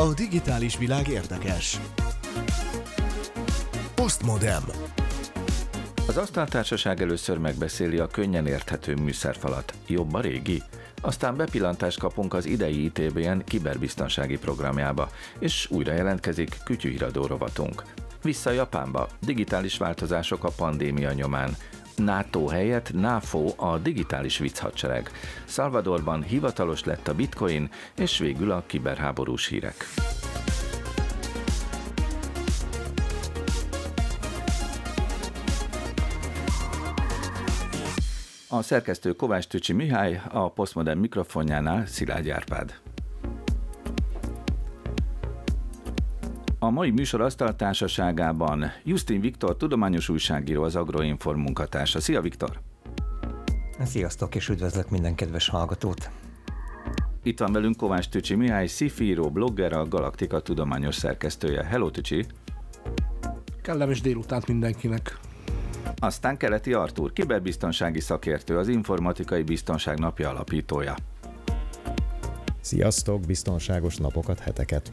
A digitális világ érdekes. Postmodem. Az asztaltársaság először megbeszéli a könnyen érthető műszerfalat. Jobb a régi? Aztán bepillantást kapunk az idei ITBN kiberbiztonsági programjába, és újra jelentkezik kütyűhíradó rovatunk. Vissza Japánba, digitális változások a pandémia nyomán. NATO helyett NAFO a digitális vicchadsereg. Salvadorban hivatalos lett a bitcoin, és végül a kiberháborús hírek. A szerkesztő Kovács Tücsi Mihály, a Postmodern mikrofonjánál Szilágy Árpád. A mai műsor asztaltársaságában Justin Viktor, tudományos újságíró, az Agroinform munkatársa. Szia Viktor! Sziasztok, és üdvözlök minden kedves hallgatót! Itt van velünk Kovács Tücsi Mihály, szifíró, blogger, a Galaktika tudományos szerkesztője. Hello Tücsi! Kellemes délutánt mindenkinek! Aztán Keleti Artúr, kiberbiztonsági szakértő, az Informatikai Biztonság Napja alapítója. Sziasztok, biztonságos napokat, heteket!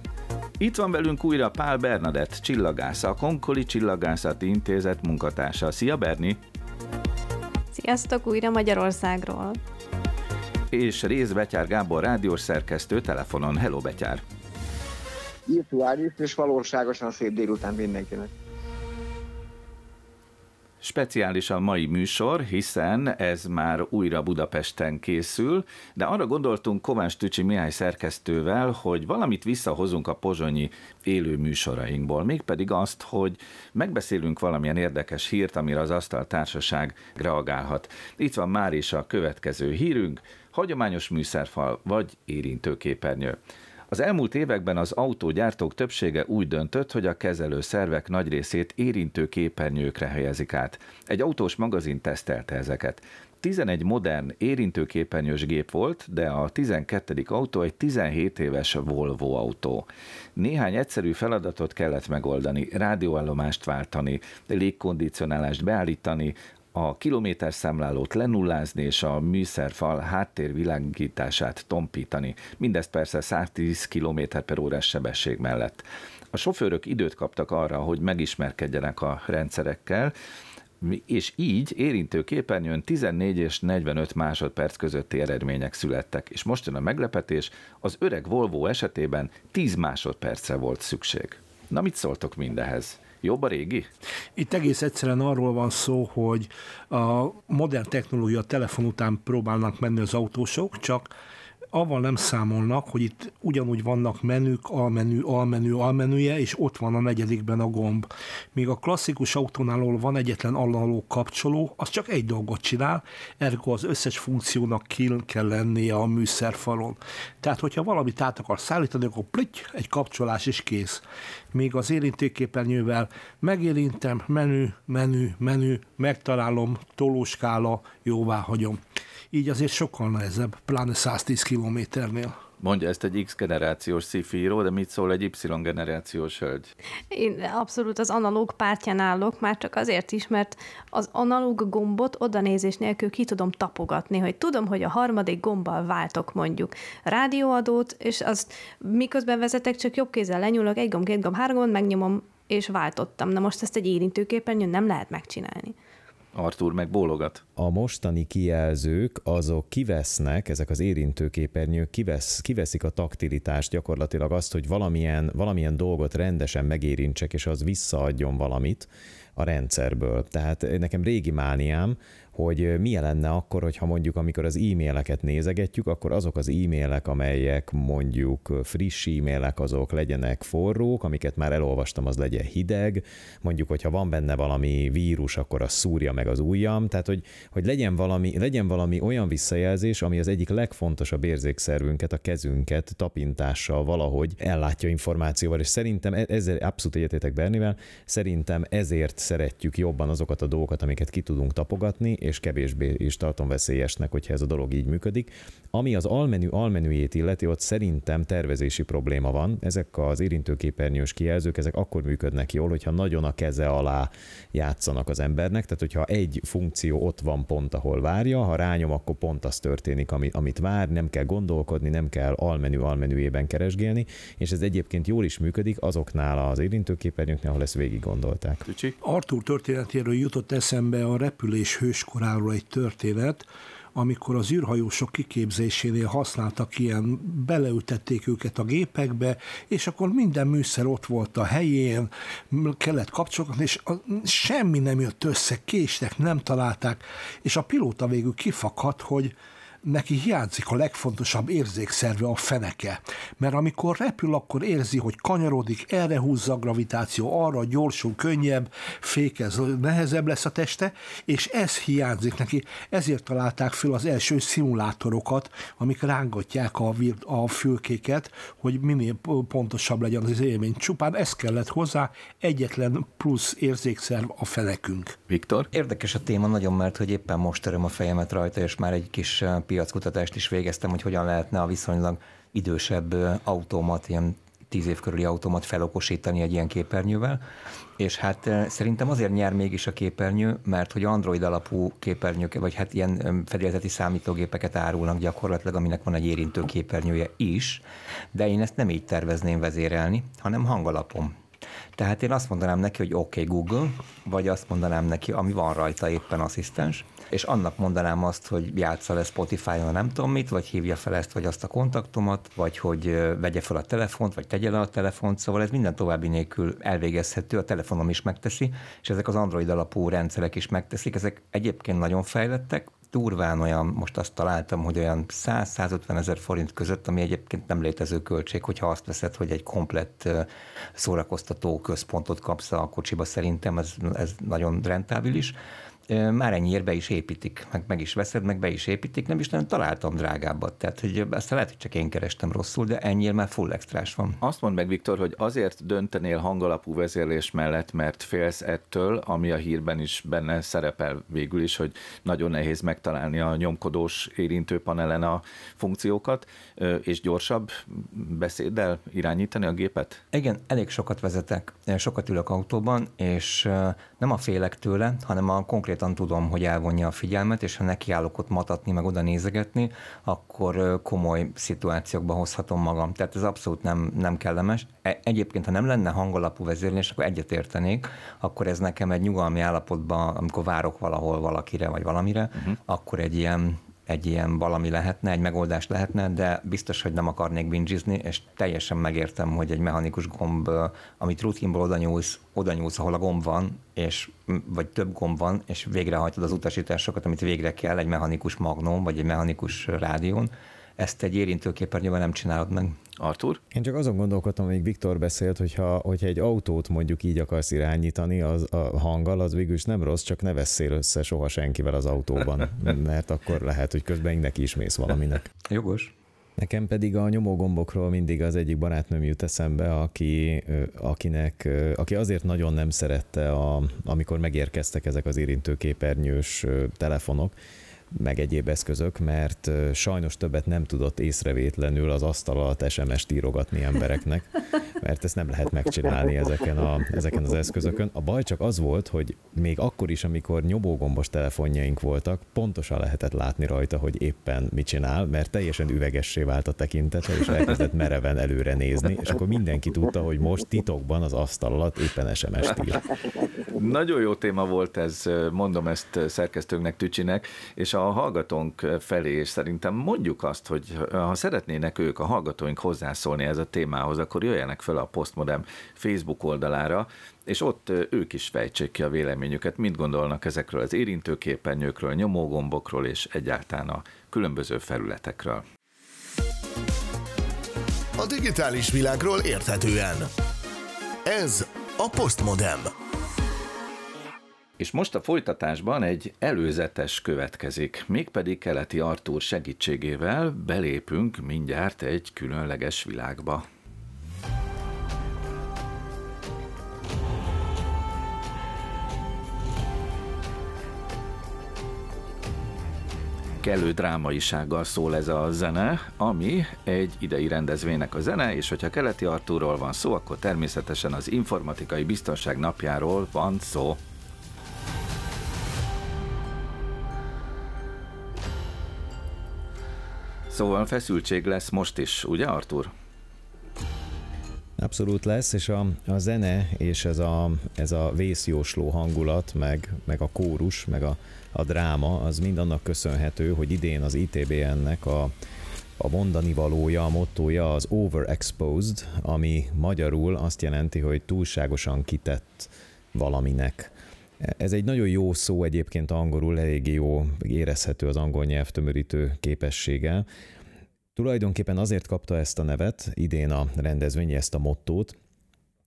Itt van velünk újra Pál Bernadett, csillagász, a Konkoli Csillagászati Intézet munkatársa. Szia Berni! Sziasztok újra Magyarországról! És Rész Betyár Gábor rádiós szerkesztő telefonon. Hello Betyár! Virtuális és valóságosan szép délután mindenkinek! Speciális a mai műsor, hiszen ez már újra Budapesten készül, de arra gondoltunk Kovács Tücsi Mihály szerkesztővel, hogy valamit visszahozunk a pozsonyi élő műsorainkból, mégpedig azt, hogy megbeszélünk valamilyen érdekes hírt, amire az Asztal Társaság reagálhat. Itt van már is a következő hírünk, hagyományos műszerfal vagy érintőképernyő. Az elmúlt években az autógyártók többsége úgy döntött, hogy a kezelő szervek nagy részét érintő képernyőkre helyezik át. Egy autós magazin tesztelte ezeket. 11 modern érintőképernyős gép volt, de a 12. autó egy 17 éves Volvo autó. Néhány egyszerű feladatot kellett megoldani, rádióállomást váltani, légkondicionálást beállítani, a kilométerszámlálót lenullázni és a műszerfal háttérvilágítását tompítani. Mindezt persze 110 km per órás sebesség mellett. A sofőrök időt kaptak arra, hogy megismerkedjenek a rendszerekkel, és így érintő képernyőn 14 és 45 másodperc közötti eredmények születtek, és most jön a meglepetés, az öreg Volvo esetében 10 másodpercre volt szükség. Na mit szóltok mindehez? Jobb a régi? Itt egész egyszerűen arról van szó, hogy a modern technológia telefon után próbálnak menni az autósok, csak avval nem számolnak, hogy itt ugyanúgy vannak menük, almenü, almenü, almenüje, és ott van a negyedikben a gomb. Míg a klasszikus autónál, ahol van egyetlen analóg kapcsoló, az csak egy dolgot csinál, ergo az összes funkciónak kill kell lennie a műszerfalon. Tehát, hogyha valamit át akar szállítani, akkor plitty, egy kapcsolás is kész. Míg az érintőképernyővel megérintem, menü, menü, menü, megtalálom, tolóskála, jóvá hagyom így azért sokkal nehezebb, pláne 110 kilométernél. Mondja ezt egy X generációs szifíró, de mit szól egy Y generációs hölgy? Én abszolút az analóg pártján állok, már csak azért is, mert az analóg gombot oda nézés nélkül ki tudom tapogatni, hogy tudom, hogy a harmadik gombbal váltok mondjuk rádióadót, és azt miközben vezetek, csak jobb kézzel lenyúlok, egy gomb, két gomb, három gomb, megnyomom, és váltottam. Na most ezt egy érintőképernyőn nem lehet megcsinálni. Artur meg bólogat. A mostani kijelzők azok kivesznek, ezek az érintőképernyők kivesz, kiveszik a taktilitást, gyakorlatilag azt, hogy valamilyen, valamilyen dolgot rendesen megérintsek, és az visszaadjon valamit a rendszerből. Tehát nekem régi mániám, hogy milyen lenne akkor, hogyha mondjuk amikor az e-maileket nézegetjük, akkor azok az e-mailek, amelyek mondjuk friss e-mailek, azok legyenek forrók, amiket már elolvastam, az legyen hideg, mondjuk, hogyha van benne valami vírus, akkor az szúrja meg az ujjam, tehát hogy, hogy legyen, valami, legyen valami olyan visszajelzés, ami az egyik legfontosabb érzékszervünket, a kezünket tapintással valahogy ellátja információval, és szerintem e-, ezzel abszolút egyetétek Bernivel, szerintem ezért szeretjük jobban azokat a dolgokat, amiket ki tudunk tapogatni, és kevésbé is tartom veszélyesnek, hogyha ez a dolog így működik. Ami az almenü almenüjét illeti, ott szerintem tervezési probléma van. Ezek az érintőképernyős kijelzők, ezek akkor működnek jól, hogyha nagyon a keze alá játszanak az embernek, tehát hogyha egy funkció ott van pont, ahol várja, ha rányom, akkor pont az történik, ami, amit vár, nem kell gondolkodni, nem kell almenü almenüjében keresgélni, és ez egyébként jól is működik azoknál az érintőképernyőknél, ahol ezt végig gondolták. Artur történetéről jutott eszembe a repülés hőskoráról egy történet, amikor az űrhajósok kiképzésénél használtak ilyen, beleültették őket a gépekbe, és akkor minden műszer ott volt a helyén, kellett kapcsolni, és a, semmi nem jött össze, késtek, nem találták, és a pilóta végül kifakadt, hogy neki hiányzik a legfontosabb érzékszerve, a feneke. Mert amikor repül, akkor érzi, hogy kanyarodik, erre húzza a gravitáció, arra gyorsul, könnyebb, fékez, nehezebb lesz a teste, és ez hiányzik neki. Ezért találták föl az első szimulátorokat, amik rángatják a, a fülkéket, hogy minél pontosabb legyen az élmény. Csupán ez kellett hozzá, egyetlen plusz érzékszerv a fenekünk. Viktor? Érdekes a téma nagyon, mert hogy éppen most töröm a fejemet rajta, és már egy kis piackutatást is végeztem, hogy hogyan lehetne a viszonylag idősebb automat, ilyen tíz év körüli automat felokosítani egy ilyen képernyővel, és hát szerintem azért nyer mégis a képernyő, mert hogy Android alapú képernyők, vagy hát ilyen fedélzeti számítógépeket árulnak gyakorlatilag, aminek van egy érintő képernyője is, de én ezt nem így tervezném vezérelni, hanem hangalapon. Tehát én azt mondanám neki, hogy oké okay, Google, vagy azt mondanám neki, ami van rajta éppen asszisztens, és annak mondanám azt, hogy játsza le Spotify-on nem tudom mit, vagy hívja fel ezt, vagy azt a kontaktomat, vagy hogy vegye fel a telefont, vagy tegye le a telefont, szóval ez minden további nélkül elvégezhető, a telefonom is megteszi, és ezek az Android alapú rendszerek is megteszik, ezek egyébként nagyon fejlettek, durván olyan, most azt találtam, hogy olyan 100-150 ezer forint között, ami egyébként nem létező költség, hogyha azt veszed, hogy egy komplett szórakoztató központot kapsz a kocsiba, szerintem ez, ez nagyon rentábilis már ennyiért be is építik, meg, meg is veszed, meg be is építik, nem is nem találtam drágábbat. Tehát, hogy ezt lehet, hogy csak én kerestem rosszul, de ennyiért már full extrás van. Azt mondd meg, Viktor, hogy azért döntenél hangalapú vezérlés mellett, mert félsz ettől, ami a hírben is benne szerepel végül is, hogy nagyon nehéz megtalálni a nyomkodós érintőpanelen a funkciókat, és gyorsabb beszéddel irányítani a gépet? Igen, elég sokat vezetek, sokat ülök autóban, és nem a félek tőle, hanem a konkrétan tudom, hogy elvonja a figyelmet, és ha nekiállok ott matatni, meg oda nézegetni, akkor komoly szituációkba hozhatom magam. Tehát ez abszolút nem, nem kellemes. E, egyébként, ha nem lenne hangalapú vezérlés, akkor egyetértenék, akkor ez nekem egy nyugalmi állapotban, amikor várok valahol valakire vagy valamire, uh-huh. akkor egy ilyen egy ilyen valami lehetne, egy megoldás lehetne, de biztos, hogy nem akarnék bingizni, és teljesen megértem, hogy egy mechanikus gomb, amit rutinból oda nyúlsz, oda nyúlsz, ahol a gomb van, és, vagy több gomb van, és végrehajtod az utasításokat, amit végre kell egy mechanikus magnón, vagy egy mechanikus rádión, ezt egy érintőképernyőben nem csinálod meg. Artur? Én csak azon gondolkodtam, hogy Viktor beszélt, hogyha, hogyha egy autót mondjuk így akarsz irányítani az, a hanggal, az végül is nem rossz, csak ne veszél össze soha senkivel az autóban, mert akkor lehet, hogy közben neki is mész valaminek. Jogos. Nekem pedig a nyomógombokról mindig az egyik barátnőm jut eszembe, aki, akinek, aki azért nagyon nem szerette, a, amikor megérkeztek ezek az érintőképernyős telefonok, meg egyéb eszközök, mert sajnos többet nem tudott észrevétlenül az asztal alatt SMS-t írogatni embereknek, mert ezt nem lehet megcsinálni ezeken, a, ezeken az eszközökön. A baj csak az volt, hogy még akkor is, amikor nyomógombos telefonjaink voltak, pontosan lehetett látni rajta, hogy éppen mit csinál, mert teljesen üvegessé vált a tekintete, és elkezdett mereven előre nézni, és akkor mindenki tudta, hogy most titokban az asztal alatt éppen SMS-t ír. Nagyon jó téma volt ez, mondom ezt szerkesztőnknek, Tücsinek, és a hallgatónk felé, és szerintem mondjuk azt, hogy ha szeretnének ők, a hallgatóink hozzászólni ez a témához, akkor jöjjenek fel a Postmodem Facebook oldalára, és ott ők is fejtsék ki a véleményüket, mit gondolnak ezekről az érintőképernyőkről, nyomógombokról és egyáltalán a különböző felületekről. A digitális világról érthetően. Ez a Postmodem. És most a folytatásban egy előzetes következik, mégpedig keleti Artúr segítségével belépünk mindjárt egy különleges világba. kellő drámaisággal szól ez a zene, ami egy idei rendezvénynek a zene, és hogyha keleti Artúról van szó, akkor természetesen az informatikai biztonság napjáról van szó. Szóval feszültség lesz most is, ugye Artur? Abszolút lesz, és a, a zene és ez a, ez a vészjósló hangulat, meg, meg a kórus, meg a, a dráma, az mind annak köszönhető, hogy idén az ITBN-nek a, a mondani valója, a mottoja az overexposed, ami magyarul azt jelenti, hogy túlságosan kitett valaminek. Ez egy nagyon jó szó egyébként angolul, eléggé jó, érezhető az angol nyelv tömörítő képessége. Tulajdonképpen azért kapta ezt a nevet, idén a rendezvény ezt a mottót,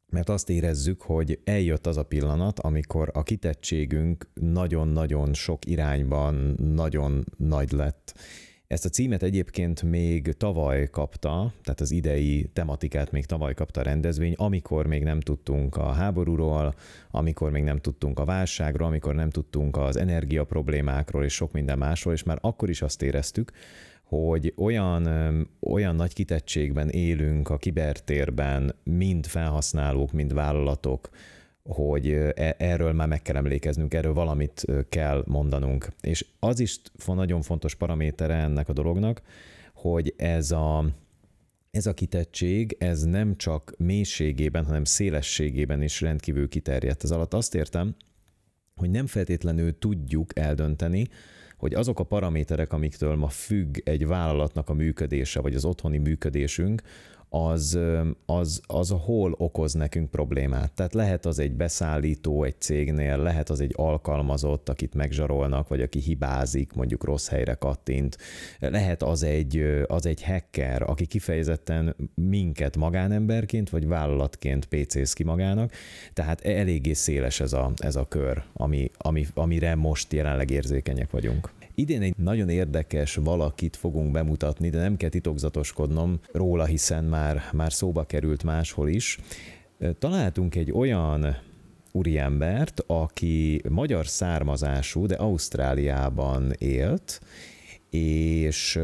mert azt érezzük, hogy eljött az a pillanat, amikor a kitettségünk nagyon-nagyon sok irányban nagyon nagy lett. Ezt a címet egyébként még tavaly kapta, tehát az idei tematikát még tavaly kapta a rendezvény, amikor még nem tudtunk a háborúról, amikor még nem tudtunk a válságról, amikor nem tudtunk az energia problémákról és sok minden másról, és már akkor is azt éreztük, hogy olyan, olyan nagy kitettségben élünk a kibertérben, mind felhasználók, mind vállalatok, hogy e, erről már meg kell emlékeznünk, erről valamit kell mondanunk. És az is nagyon fontos paramétere ennek a dolognak, hogy ez a, ez a kitettség, ez nem csak mélységében, hanem szélességében is rendkívül kiterjedt. Ez alatt azt értem, hogy nem feltétlenül tudjuk eldönteni, hogy azok a paraméterek, amiktől ma függ egy vállalatnak a működése, vagy az otthoni működésünk, az, az, az hol okoz nekünk problémát. Tehát lehet az egy beszállító egy cégnél, lehet az egy alkalmazott, akit megzsarolnak, vagy aki hibázik, mondjuk rossz helyre kattint, lehet az egy, az egy hacker, aki kifejezetten minket magánemberként, vagy vállalatként PC-sz ki magának, tehát eléggé széles ez a, ez a kör, ami, ami, amire most jelenleg érzékenyek vagyunk. Idén egy nagyon érdekes valakit fogunk bemutatni, de nem kell titokzatoskodnom róla, hiszen már, már szóba került máshol is. Találtunk egy olyan úriembert, aki magyar származású, de Ausztráliában élt, és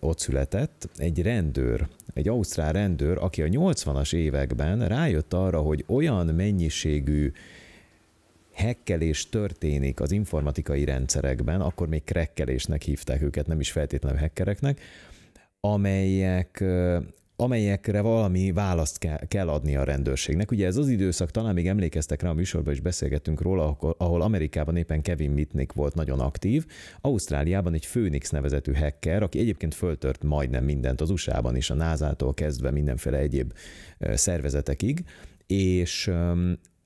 ott született egy rendőr, egy ausztrál rendőr, aki a 80-as években rájött arra, hogy olyan mennyiségű hekkelés történik az informatikai rendszerekben, akkor még krekkelésnek hívták őket, nem is feltétlenül hekkereknek, amelyek amelyekre valami választ kell, adni a rendőrségnek. Ugye ez az időszak, talán még emlékeztek rá, a műsorban is beszélgettünk róla, ahol Amerikában éppen Kevin Mitnick volt nagyon aktív, Ausztráliában egy Phoenix nevezetű hacker, aki egyébként föltört majdnem mindent az USA-ban is, a NASA-tól kezdve mindenféle egyéb szervezetekig, és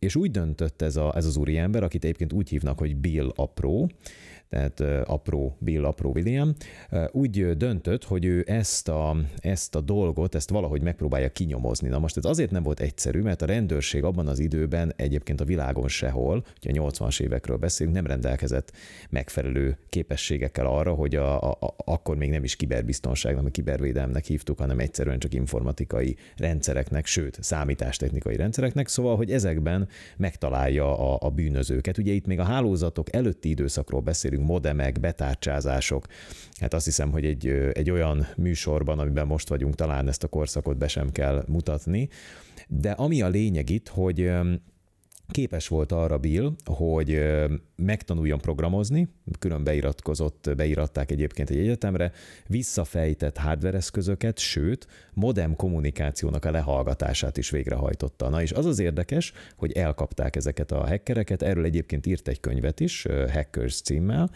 és úgy döntött ez, a, ez az úriember, akit egyébként úgy hívnak, hogy Bill Apró, tehát apró Bill, apró William, úgy döntött, hogy ő ezt a, ezt a dolgot, ezt valahogy megpróbálja kinyomozni. Na most ez azért nem volt egyszerű, mert a rendőrség abban az időben egyébként a világon sehol, ugye a 80-as évekről beszélünk, nem rendelkezett megfelelő képességekkel arra, hogy a, a, a, akkor még nem is kiberbiztonságnak, a kibervédelmnek hívtuk, hanem egyszerűen csak informatikai rendszereknek, sőt, számítástechnikai rendszereknek, szóval, hogy ezekben megtalálja a, a bűnözőket. Ugye itt még a hálózatok előtti időszakról beszélünk, modemek, betárcsázások. Hát azt hiszem, hogy egy, egy olyan műsorban, amiben most vagyunk, talán ezt a korszakot be sem kell mutatni. De ami a lényeg itt, hogy képes volt arra Bill, hogy megtanuljon programozni, külön beiratkozott, beiratták egyébként egy egyetemre, visszafejtett hardware eszközöket, sőt, modem kommunikációnak a lehallgatását is végrehajtotta. Na és az az érdekes, hogy elkapták ezeket a hackereket, erről egyébként írt egy könyvet is, Hackers címmel,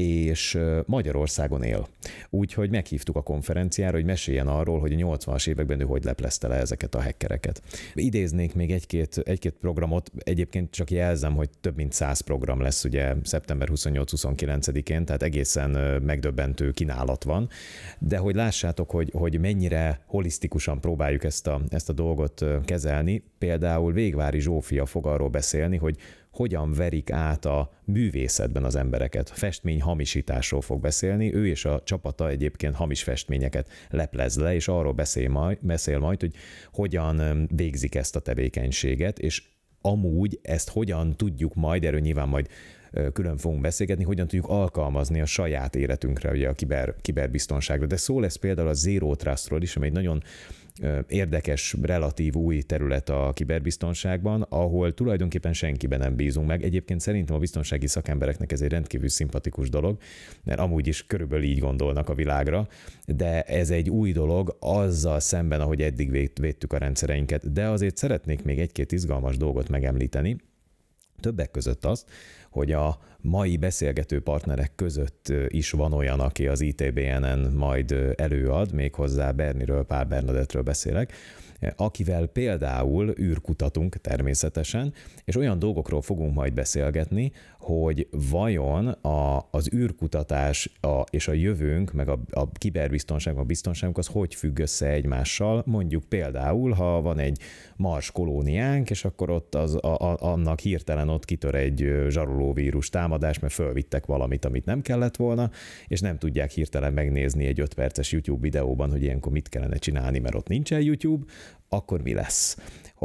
és Magyarországon él. Úgyhogy meghívtuk a konferenciára, hogy meséljen arról, hogy a 80-as években ő hogy leplezte le ezeket a hackereket. Idéznék még egy-két, egy-két programot, egyébként csak jelzem, hogy több mint 100 program lesz ugye szeptember 28-29-én, tehát egészen megdöbbentő kínálat van, de hogy lássátok, hogy, hogy mennyire holisztikusan próbáljuk ezt a, ezt a dolgot kezelni, például Végvári Zsófia fog arról beszélni, hogy hogyan verik át a művészetben az embereket. Festmény hamisításról fog beszélni, ő és a csapata egyébként hamis festményeket leplez le, és arról beszél majd, beszél majd, hogy hogyan végzik ezt a tevékenységet, és amúgy ezt hogyan tudjuk majd, erről nyilván majd külön fogunk beszélgetni, hogyan tudjuk alkalmazni a saját életünkre, ugye a kiber, kiberbiztonságra. De szó lesz például a Zero Trustról is, ami egy nagyon érdekes, relatív új terület a kiberbiztonságban, ahol tulajdonképpen senkiben nem bízunk meg. Egyébként szerintem a biztonsági szakembereknek ez egy rendkívül szimpatikus dolog, mert amúgy is körülbelül így gondolnak a világra, de ez egy új dolog azzal szemben, ahogy eddig védtük a rendszereinket. De azért szeretnék még egy-két izgalmas dolgot megemlíteni, Többek között azt, hogy a mai beszélgető partnerek között is van olyan, aki az ITBN-en majd előad, méghozzá Berniről, Pál Bernadettről beszélek, akivel például űrkutatunk természetesen, és olyan dolgokról fogunk majd beszélgetni, hogy vajon a, az űrkutatás a, és a jövőnk, meg a, a kiberbiztonság, a biztonságunk az hogy függ össze egymással. Mondjuk például, ha van egy Mars kolóniánk, és akkor ott az, a, a, annak hirtelen ott kitör egy zsarolóvírus támadás, mert fölvittek valamit, amit nem kellett volna, és nem tudják hirtelen megnézni egy 5 perces YouTube videóban, hogy ilyenkor mit kellene csinálni, mert ott nincsen YouTube, akkor mi lesz?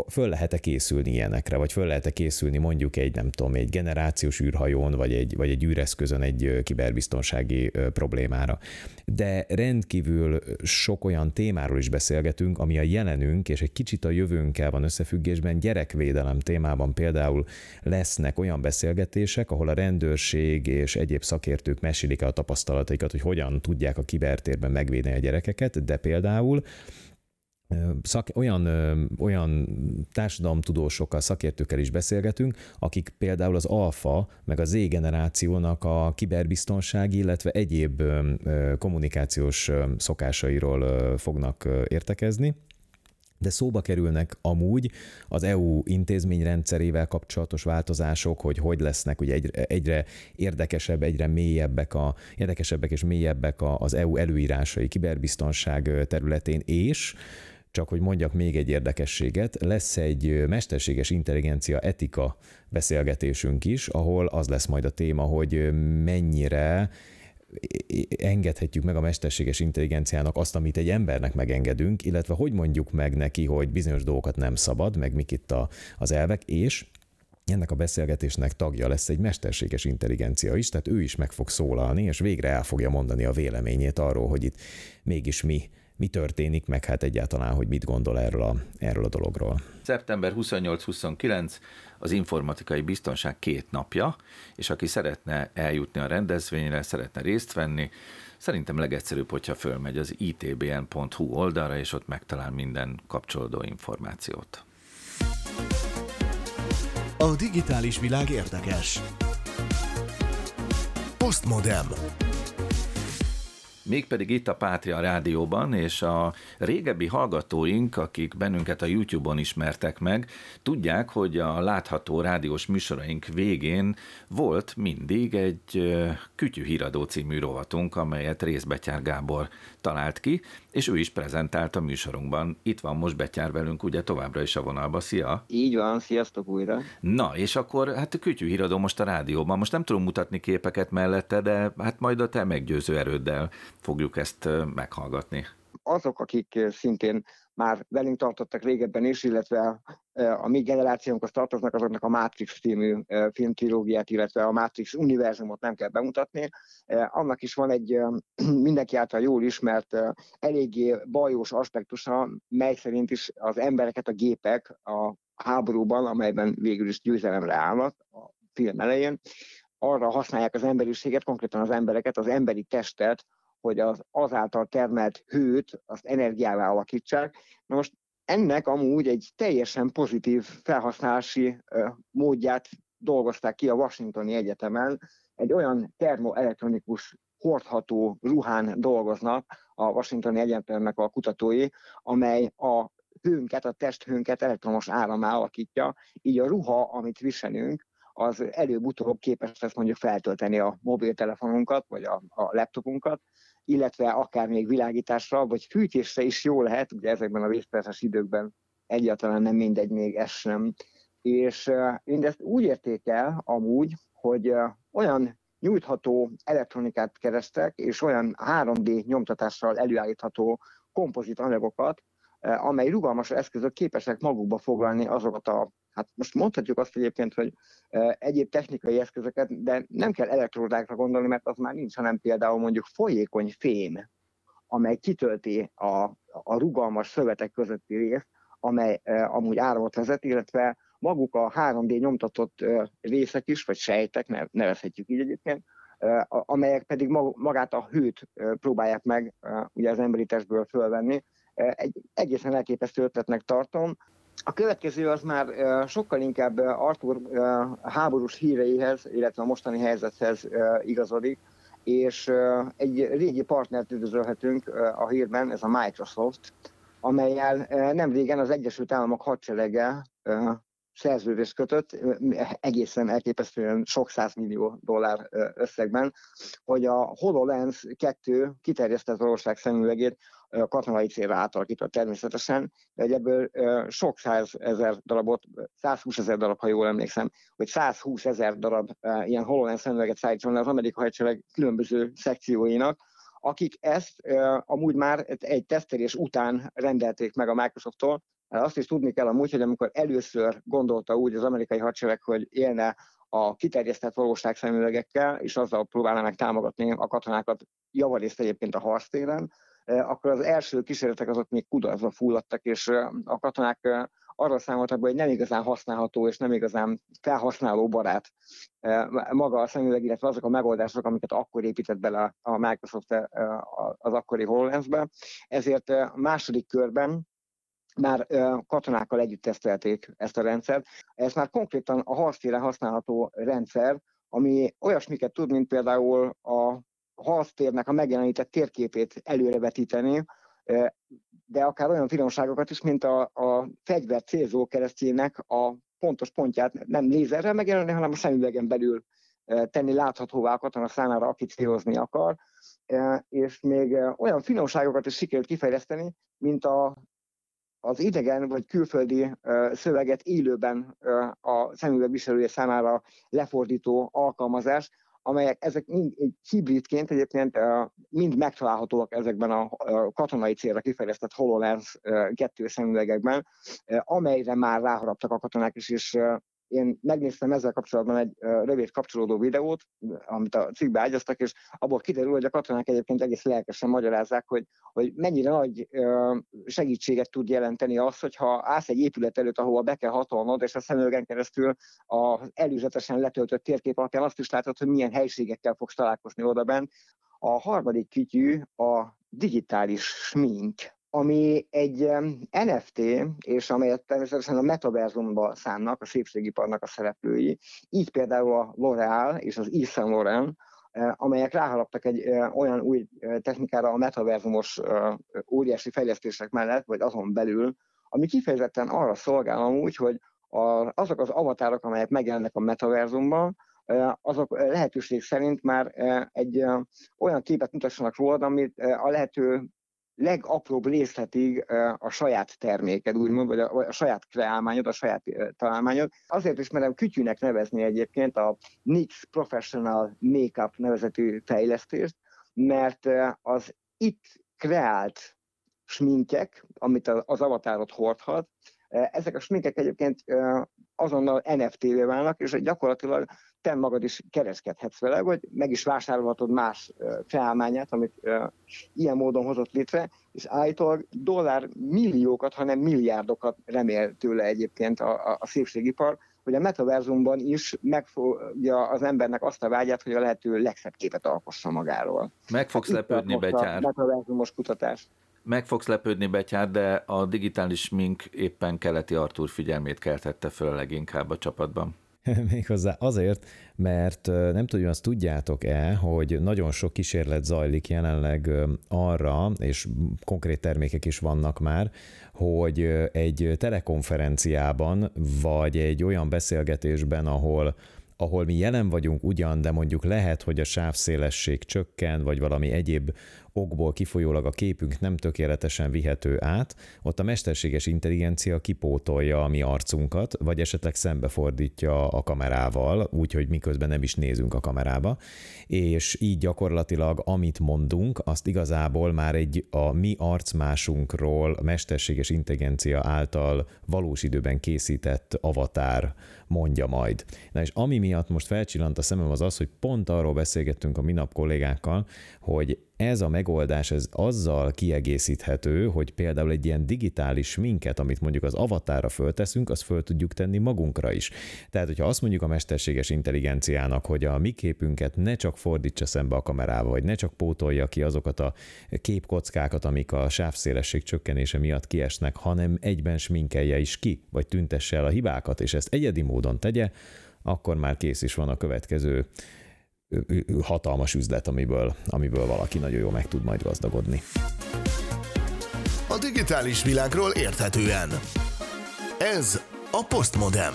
Föl lehet-e készülni ilyenekre, vagy föl lehet-e készülni mondjuk egy, nem tudom, egy generációs űrhajón, vagy egy, vagy egy űreszközön egy kiberbiztonsági problémára. De rendkívül sok olyan témáról is beszélgetünk, ami a jelenünk és egy kicsit a jövőnkkel van összefüggésben. Gyerekvédelem témában például lesznek olyan beszélgetések, ahol a rendőrség és egyéb szakértők mesélik el a tapasztalataikat, hogy hogyan tudják a kibertérben megvédeni a gyerekeket, de például szak, olyan, olyan társadalomtudósokkal, szakértőkkel is beszélgetünk, akik például az alfa, meg az Z generációnak a kiberbiztonsági, illetve egyéb kommunikációs szokásairól fognak értekezni. De szóba kerülnek amúgy az EU intézményrendszerével kapcsolatos változások, hogy hogy lesznek ugye egyre, egyre érdekesebb, egyre mélyebbek, a, érdekesebbek és mélyebbek az EU előírásai kiberbiztonság területén, és csak hogy mondjak még egy érdekességet, lesz egy mesterséges intelligencia etika beszélgetésünk is, ahol az lesz majd a téma, hogy mennyire engedhetjük meg a mesterséges intelligenciának azt, amit egy embernek megengedünk, illetve hogy mondjuk meg neki, hogy bizonyos dolgokat nem szabad, meg mik itt a, az elvek, és ennek a beszélgetésnek tagja lesz egy mesterséges intelligencia is, tehát ő is meg fog szólalni, és végre el fogja mondani a véleményét arról, hogy itt mégis mi mi történik, meg hát egyáltalán, hogy mit gondol erről a, erről a dologról. Szeptember 28-29 az informatikai biztonság két napja, és aki szeretne eljutni a rendezvényre, szeretne részt venni, szerintem legegyszerűbb, hogyha fölmegy az itbn.hu oldalra, és ott megtalál minden kapcsolódó információt. A digitális világ érdekes. Postmodem. Mégpedig itt a Pátria Rádióban, és a régebbi hallgatóink, akik bennünket a YouTube-on ismertek meg, tudják, hogy a látható rádiós műsoraink végén volt mindig egy Kütyű Híradó című rovatunk, amelyet Részbetyár Gábor talált ki, és ő is prezentált a műsorunkban. Itt van most Betyár velünk ugye továbbra is a vonalba. Szia! Így van, sziasztok újra! Na, és akkor hát a Kütyű Híradó most a rádióban. Most nem tudom mutatni képeket mellette, de hát majd a te meggyőző erőddel fogjuk ezt meghallgatni. Azok, akik szintén már velünk tartottak régebben is, illetve a mi generációnkhoz tartoznak, azoknak a Matrix című filmtrilógiát, illetve a Matrix univerzumot nem kell bemutatni. Annak is van egy mindenki által jól ismert, eléggé bajós aspektusa, mely szerint is az embereket a gépek a háborúban, amelyben végül is győzelemre állnak a film elején, arra használják az emberiséget, konkrétan az embereket, az emberi testet, hogy az azáltal termelt hőt, azt energiává alakítsák. Na most ennek amúgy egy teljesen pozitív felhasználási módját dolgozták ki a Washingtoni Egyetemen. Egy olyan termoelektronikus hordható ruhán dolgoznak a Washingtoni Egyetemnek a kutatói, amely a hőnket, a testhőnket elektromos áramá alakítja, így a ruha, amit viselünk, az előbb-utóbb képes lesz mondjuk feltölteni a mobiltelefonunkat, vagy a, a laptopunkat, illetve akár még világításra, vagy fűtésre is jó lehet, ugye ezekben a vészperces időkben egyáltalán nem mindegy még ez sem. És mindezt úgy érték el amúgy, hogy olyan nyújtható elektronikát kerestek, és olyan 3D nyomtatással előállítható kompozit anyagokat, amely rugalmas eszközök képesek magukba foglalni azokat a hát most mondhatjuk azt egyébként, hogy egyéb technikai eszközöket, de nem kell elektródákra gondolni, mert az már nincs, hanem például mondjuk folyékony fém, amely kitölti a, a rugalmas szövetek közötti részt, amely amúgy áramot vezet, illetve maguk a 3D nyomtatott részek is, vagy sejtek, nevezhetjük így egyébként, amelyek pedig magát a hőt próbálják meg ugye az emberi testből fölvenni. Egy egészen elképesztő ötletnek tartom. A következő az már sokkal inkább Arthur háborús híreihez, illetve a mostani helyzethez igazodik, és egy régi partnert üdvözölhetünk a hírben, ez a Microsoft, amelyel nem régen az Egyesült Államok hadserege szerződést kötött, egészen elképesztően sok millió dollár összegben, hogy a HoloLens 2 kiterjesztett valóság szemüvegét katonai célra átalakított természetesen, de ebből sok százezer darabot, 120 ezer darab, ha jól emlékszem, hogy 120 ezer darab ilyen HoloLens szemüveget szállítson az amerikai hadsereg különböző szekcióinak, akik ezt amúgy már egy tesztelés után rendelték meg a Microsofttól, azt is tudni kell amúgy, hogy amikor először gondolta úgy az amerikai hadsereg, hogy élne a kiterjesztett valóságszemüvegekkel, és azzal próbálná meg támogatni a katonákat javarészt egyébként a harctéren, akkor az első kísérletek azok még kudarcba fulladtak, és eh, a katonák arra számoltak be, hogy nem igazán használható és nem igazán felhasználó barát maga a szemüveg, illetve azok a megoldások, amiket akkor épített bele a Microsoft az akkori HoloLens-be. Ezért a második körben már katonákkal együtt tesztelték ezt a rendszert. Ez már konkrétan a harctére használható rendszer, ami olyasmiket tud, mint például a harctérnek a megjelenített térképét előrevetíteni, de akár olyan finomságokat is, mint a, a fegyver célzó keresztjének a pontos pontját nem lézerrel megjelenni, hanem a szemüvegen belül tenni láthatóvá a katona számára, aki célozni akar, és még olyan finomságokat is sikerült kifejleszteni, mint a az idegen vagy külföldi szöveget élőben a szemüveg viselője számára lefordító alkalmazás, amelyek ezek mind hibridként egyébként mind megtalálhatóak ezekben a katonai célra kifejlesztett HoloLens kettő szemüvegekben, amelyre már ráharaptak a katonák is, és én megnéztem ezzel kapcsolatban egy rövid kapcsolódó videót, amit a cikkbe ágyaztak, és abból kiderül, hogy a katonák egyébként egész lelkesen magyarázzák, hogy, hogy mennyire nagy segítséget tud jelenteni az, hogyha állsz egy épület előtt, ahova be kell hatolnod, és a szemüvegen keresztül az előzetesen letöltött térkép alapján azt is látod, hogy milyen helységekkel fogsz találkozni oda bent. A harmadik kütyű a digitális smink ami egy NFT, és amelyet természetesen a metaverzumba szánnak a szépségiparnak a szereplői, így például a L'Oreal és az Yves Saint Laurent, e, amelyek ráharaptak egy e, olyan új e, technikára a metaverzumos óriási fejlesztések mellett, vagy azon belül, ami kifejezetten arra szolgál amúgy, hogy azok az avatárok, amelyek megjelennek a metaverzumban, azok lehetőség szerint már egy olyan képet mutassanak rólad, amit a lehető legapróbb részletig a saját terméked, úgymond, vagy a, a saját kreálmányod, a saját találmányod. Azért is merem kütyűnek nevezni egyébként a NYX Professional Makeup nevezetű fejlesztést, mert az itt kreált sminkek, amit az avatárot hordhat, ezek a sminkek egyébként azonnal NFT-vé válnak, és gyakorlatilag te magad is kereskedhetsz vele, vagy meg is vásárolhatod más felállmányát, amit ilyen módon hozott létre, és állítólag dollár milliókat, hanem milliárdokat remél tőle egyébként a, a, a szépségipar, hogy a metaverzumban is megfogja az embernek azt a vágyát, hogy a lehető legszebb képet alkossa magáról. Meg fogsz lepődni, Betyár. Metaverzumos kutatás. Meg fogsz lepődni, Betyár, de a digitális mink éppen keleti Artur figyelmét keltette föl leginkább a csapatban. Méghozzá azért, mert nem tudom, azt tudjátok-e, hogy nagyon sok kísérlet zajlik jelenleg arra, és konkrét termékek is vannak már, hogy egy telekonferenciában, vagy egy olyan beszélgetésben, ahol ahol mi jelen vagyunk ugyan, de mondjuk lehet, hogy a sávszélesség csökken, vagy valami egyéb okból kifolyólag a képünk nem tökéletesen vihető át, ott a mesterséges intelligencia kipótolja a mi arcunkat, vagy esetleg szembefordítja a kamerával, úgyhogy miközben nem is nézünk a kamerába, és így gyakorlatilag amit mondunk, azt igazából már egy a mi arcmásunkról mesterséges intelligencia által valós időben készített avatár mondja majd. Na és ami miatt most felcsillant a szemem az az, hogy pont arról beszélgettünk a minap kollégákkal, hogy ez a megoldás ez azzal kiegészíthető, hogy például egy ilyen digitális minket, amit mondjuk az avatára fölteszünk, azt föl tudjuk tenni magunkra is. Tehát, hogyha azt mondjuk a mesterséges intelligenciának, hogy a mi képünket ne csak fordítsa szembe a kamerával, vagy ne csak pótolja ki azokat a képkockákat, amik a sávszélesség csökkenése miatt kiesnek, hanem egyben sminkelje is ki, vagy tüntesse el a hibákat, és ezt egyedi módon tegye, akkor már kész is van a következő hatalmas üzlet, amiből, amiből valaki nagyon jól meg tud majd gazdagodni. A digitális világról érthetően. Ez a Postmodem.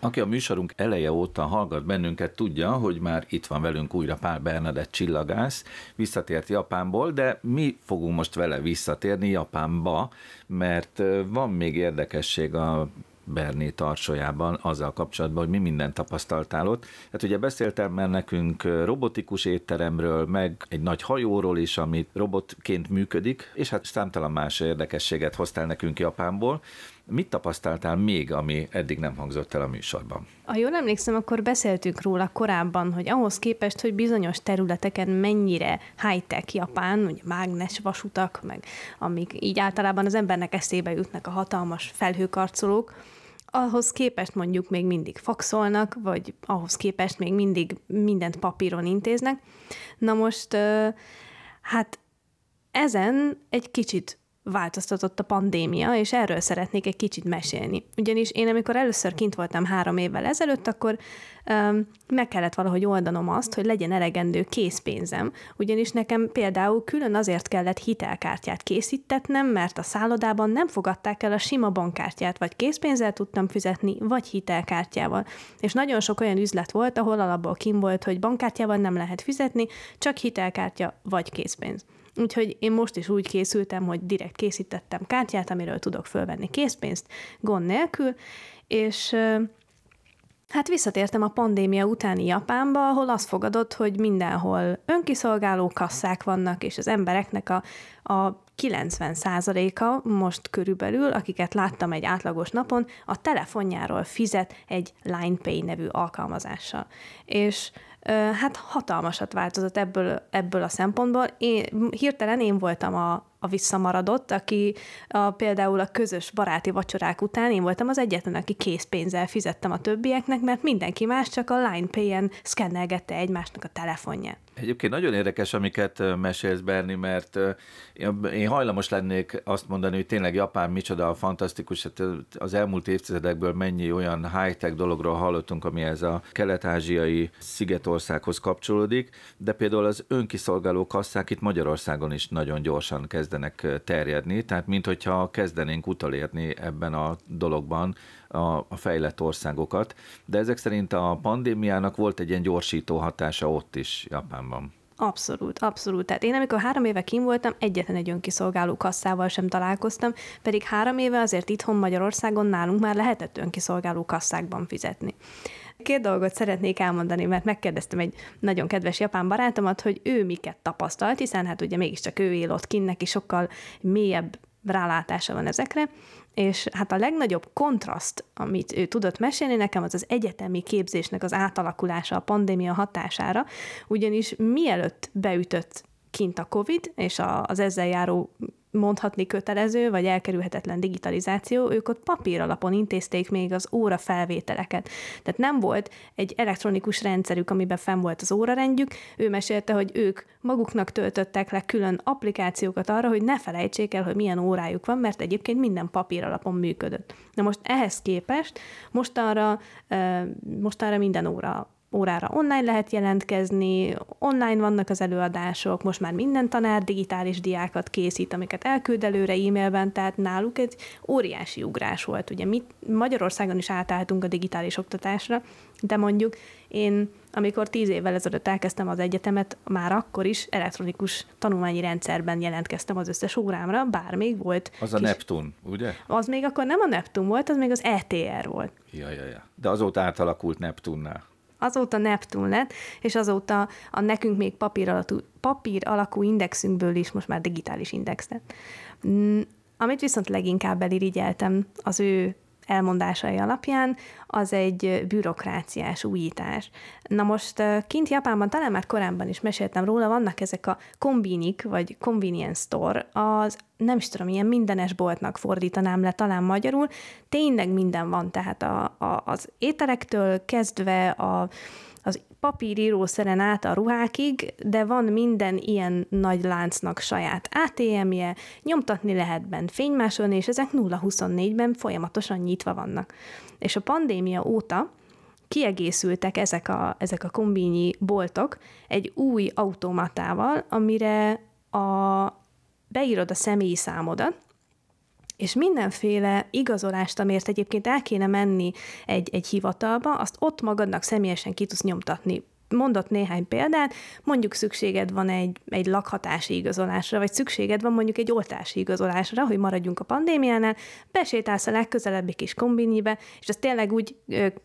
Aki a műsorunk eleje óta hallgat bennünket, tudja, hogy már itt van velünk újra Pál Bernadett csillagász, visszatért Japánból, de mi fogunk most vele visszatérni Japánba, mert van még érdekesség a Berné tarsójában azzal kapcsolatban, hogy mi mindent tapasztaltál ott. Hát ugye beszéltem már nekünk robotikus étteremről, meg egy nagy hajóról is, ami robotként működik, és hát számtalan más érdekességet hoztál nekünk Japánból. Mit tapasztaltál még, ami eddig nem hangzott el a műsorban? Ha jól emlékszem, akkor beszéltünk róla korábban, hogy ahhoz képest, hogy bizonyos területeken mennyire high-tech Japán, ugye mágnes vasutak, meg amik így általában az embernek eszébe jutnak a hatalmas felhőkarcolók, ahhoz képest mondjuk még mindig faxolnak, vagy ahhoz képest még mindig mindent papíron intéznek. Na most, hát ezen egy kicsit változtatott a pandémia, és erről szeretnék egy kicsit mesélni. Ugyanis én, amikor először kint voltam három évvel ezelőtt, akkor um, meg kellett valahogy oldanom azt, hogy legyen elegendő készpénzem, ugyanis nekem például külön azért kellett hitelkártyát készítetnem, mert a szállodában nem fogadták el a sima bankkártyát, vagy készpénzzel tudtam fizetni, vagy hitelkártyával. És nagyon sok olyan üzlet volt, ahol alapból kim volt, hogy bankkártyával nem lehet fizetni, csak hitelkártya vagy készpénz. Úgyhogy én most is úgy készültem, hogy direkt készítettem kártyát, amiről tudok fölvenni készpénzt, gond nélkül, és Hát visszatértem a pandémia utáni Japánba, ahol azt fogadott, hogy mindenhol önkiszolgáló kasszák vannak, és az embereknek a, a 90%-a most körülbelül, akiket láttam egy átlagos napon, a telefonjáról fizet egy LinePay nevű alkalmazással. És hát hatalmasat változott ebből, ebből a szempontból. Én, hirtelen én voltam a, a visszamaradott, aki a, például a közös baráti vacsorák után én voltam az egyetlen, aki készpénzzel fizettem a többieknek, mert mindenki más csak a LinePay-en szkennelgette egymásnak a telefonját. Egyébként nagyon érdekes, amiket mesélsz, Berni, mert én hajlamos lennék azt mondani, hogy tényleg Japán micsoda fantasztikus, hát az elmúlt évtizedekből mennyi olyan high-tech dologról hallottunk, ami ez a kelet-ázsiai szigetországhoz kapcsolódik, de például az önkiszolgáló kasszák itt Magyarországon is nagyon gyorsan kezdenek terjedni, tehát minthogyha kezdenénk utalérni ebben a dologban a, a fejlett országokat, de ezek szerint a pandémiának volt egy ilyen gyorsító hatása ott is Japánban. Abszolút, abszolút. Tehát én amikor három éve kim voltam, egyetlen egy önkiszolgáló kasszával sem találkoztam, pedig három éve azért itthon Magyarországon nálunk már lehetett önkiszolgáló kasszákban fizetni. Két dolgot szeretnék elmondani, mert megkérdeztem egy nagyon kedves japán barátomat, hogy ő miket tapasztalt, hiszen hát ugye mégiscsak ő él ott kint, neki sokkal mélyebb rálátása van ezekre, és hát a legnagyobb kontraszt, amit ő tudott mesélni nekem, az az egyetemi képzésnek az átalakulása a pandémia hatására, ugyanis mielőtt beütött kint a COVID, és az ezzel járó mondhatni kötelező, vagy elkerülhetetlen digitalizáció, ők ott papír alapon intézték még az óra felvételeket. Tehát nem volt egy elektronikus rendszerük, amiben fenn volt az órarendjük. Ő mesélte, hogy ők maguknak töltöttek le külön applikációkat arra, hogy ne felejtsék el, hogy milyen órájuk van, mert egyébként minden papír alapon működött. Na most ehhez képest mostanra, mostanra minden óra órára online lehet jelentkezni, online vannak az előadások, most már minden tanár digitális diákat készít, amiket elküld előre e-mailben, tehát náluk egy óriási ugrás volt. Ugye mi Magyarországon is átálltunk a digitális oktatásra, de mondjuk én, amikor tíz évvel ezelőtt elkezdtem az egyetemet, már akkor is elektronikus tanulmányi rendszerben jelentkeztem az összes órámra, bár még volt. Az kis... a Neptun, ugye? Az még akkor nem a Neptun volt, az még az ETR volt. Ja, ja, ja. De azóta átalakult Neptunnál. Azóta Neptun lett, és azóta a nekünk még papír alakú, papír alakú indexünkből is most már digitális index lett. Amit viszont leginkább elirigyeltem az ő elmondásai alapján az egy bürokráciás újítás. Na most kint Japánban, talán már korábban is meséltem róla, vannak ezek a kombinik, vagy convenience store, az nem is tudom, ilyen mindenes boltnak fordítanám le talán magyarul, tényleg minden van, tehát a, a, az ételektől kezdve a, papírírószeren át a ruhákig, de van minden ilyen nagy láncnak saját ATM-je, nyomtatni lehet bent fénymásolni, és ezek 0-24-ben folyamatosan nyitva vannak. És a pandémia óta kiegészültek ezek a, ezek a kombínyi boltok egy új automatával, amire a, beírod a személyi számodat, és mindenféle igazolást, amiért egyébként el kéne menni egy, egy hivatalba, azt ott magadnak személyesen ki tudsz nyomtatni. Mondott néhány példát, mondjuk szükséged van egy, egy lakhatási igazolásra, vagy szükséged van mondjuk egy oltási igazolásra, hogy maradjunk a pandémiánál, besétálsz a legközelebbi kis kombinibe, és ezt tényleg úgy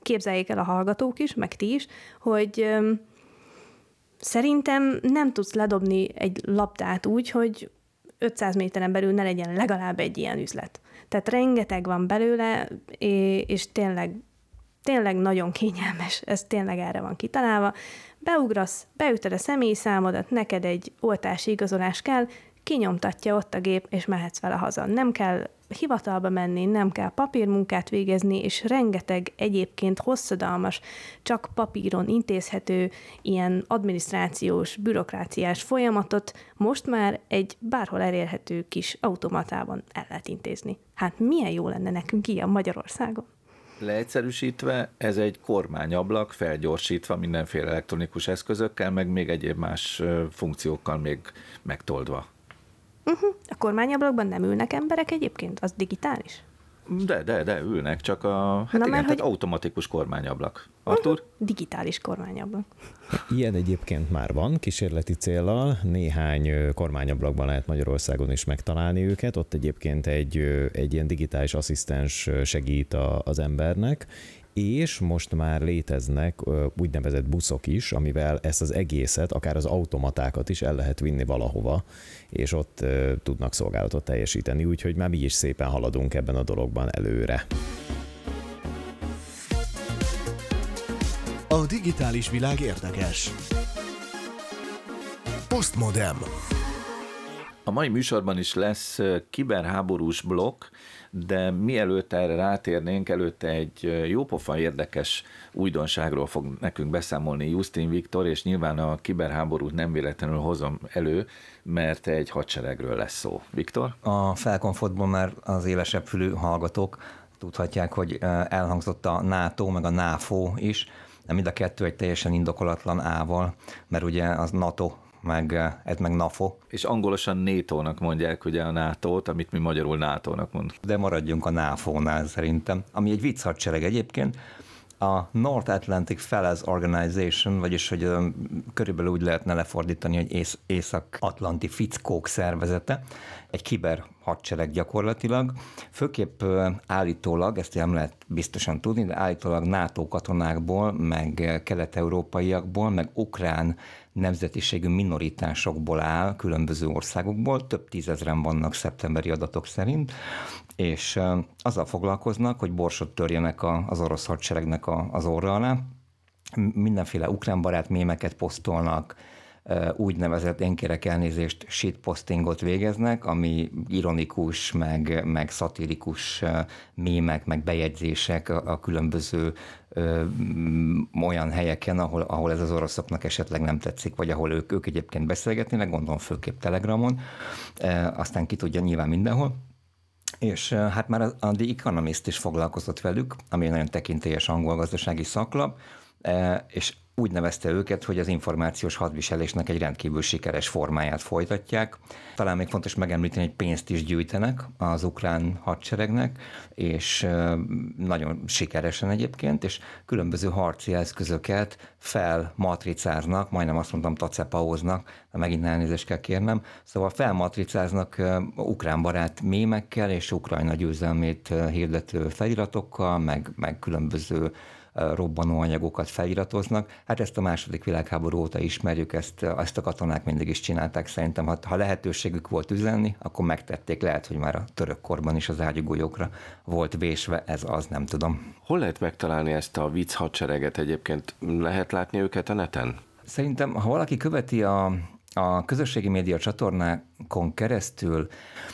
képzeljék el a hallgatók is, meg ti is, hogy szerintem nem tudsz ledobni egy labdát úgy, hogy 500 méteren belül ne legyen legalább egy ilyen üzlet. Tehát rengeteg van belőle, és tényleg, tényleg nagyon kényelmes, ez tényleg erre van kitalálva. Beugrasz, beütöd a személyi számodat, neked egy oltási igazolás kell, kinyomtatja ott a gép, és mehetsz vele haza. Nem kell hivatalba menni, nem kell papírmunkát végezni, és rengeteg egyébként hosszadalmas, csak papíron intézhető ilyen adminisztrációs, bürokráciás folyamatot most már egy bárhol elérhető kis automatában el lehet intézni. Hát milyen jó lenne nekünk ilyen Magyarországon? Leegyszerűsítve, ez egy kormányablak, felgyorsítva mindenféle elektronikus eszközökkel, meg még egyéb más funkciókkal még megtoldva. Uh-huh. A kormányablakban nem ülnek emberek egyébként? Az digitális? De, de, de, ülnek, csak a, hát Na, igen, mert, tehát hogy... automatikus kormányablak. Artur? Uh-huh. Digitális kormányablak. Ilyen egyébként már van, kísérleti célral. Néhány kormányablakban lehet Magyarországon is megtalálni őket. Ott egyébként egy, egy ilyen digitális asszisztens segít a, az embernek, és most már léteznek úgynevezett buszok is, amivel ezt az egészet, akár az automatákat is el lehet vinni valahova, és ott tudnak szolgálatot teljesíteni, úgyhogy már mi is szépen haladunk ebben a dologban előre. A digitális világ érdekes. Postmodem. A mai műsorban is lesz kiberháborús blokk, de mielőtt erre rátérnénk, előtte egy jópofa érdekes újdonságról fog nekünk beszámolni Justin Viktor, és nyilván a kiberháborút nem véletlenül hozom elő, mert egy hadseregről lesz szó. Viktor? A felkonfotból már az élesebb fülű hallgatók tudhatják, hogy elhangzott a NATO, meg a NAFO is, de mind a kettő egy teljesen indokolatlan ával, mert ugye az NATO meg, ez meg NAFO. És angolosan NATO-nak mondják ugye a NATO-t, amit mi magyarul NATO-nak mondunk. De maradjunk a NAFO-nál szerintem, ami egy vicc hadsereg egyébként, a North Atlantic Fellows Organization, vagyis hogy körülbelül úgy lehetne lefordítani, hogy Ész- Észak-Atlanti Fickók szervezete, egy kiber hadsereg gyakorlatilag. Főképp állítólag, ezt nem lehet biztosan tudni, de állítólag NATO katonákból, meg kelet-európaiakból, meg ukrán nemzetiségű minoritásokból áll, különböző országokból, több tízezren vannak szeptemberi adatok szerint, és azzal foglalkoznak, hogy borsot törjenek az orosz hadseregnek az orra alá, mindenféle ukrán barát mémeket posztolnak, úgynevezett, én kérek elnézést, shitpostingot végeznek, ami ironikus, meg, meg szatirikus mémek, meg bejegyzések a, különböző ö, olyan helyeken, ahol, ahol ez az oroszoknak esetleg nem tetszik, vagy ahol ők, ők egyébként beszélgetnének, gondolom főképp Telegramon, e, aztán ki tudja nyilván mindenhol. És hát már a The Economist is foglalkozott velük, ami egy nagyon tekintélyes angol gazdasági szaklap, és úgy nevezte őket, hogy az információs hadviselésnek egy rendkívül sikeres formáját folytatják. Talán még fontos megemlíteni, hogy pénzt is gyűjtenek az ukrán hadseregnek, és nagyon sikeresen egyébként, és különböző harci eszközöket felmatricáznak, majdnem azt mondtam tacepaóznak, megint elnézést kell kérnem, szóval felmatricáznak ukrán barát mémekkel és Ukrajna győzelmét hirdető feliratokkal, meg, meg különböző robbanóanyagokat feliratoznak. Hát ezt a második világháború óta ismerjük, ezt, ezt a katonák mindig is csinálták. Szerintem, ha, ha lehetőségük volt üzenni, akkor megtették. Lehet, hogy már a török korban is az ágyugójókra volt vésve, ez az, nem tudom. Hol lehet megtalálni ezt a vicc hadsereget egyébként? Lehet látni őket a neten? Szerintem, ha valaki követi a, a közösségi média csatornákon keresztül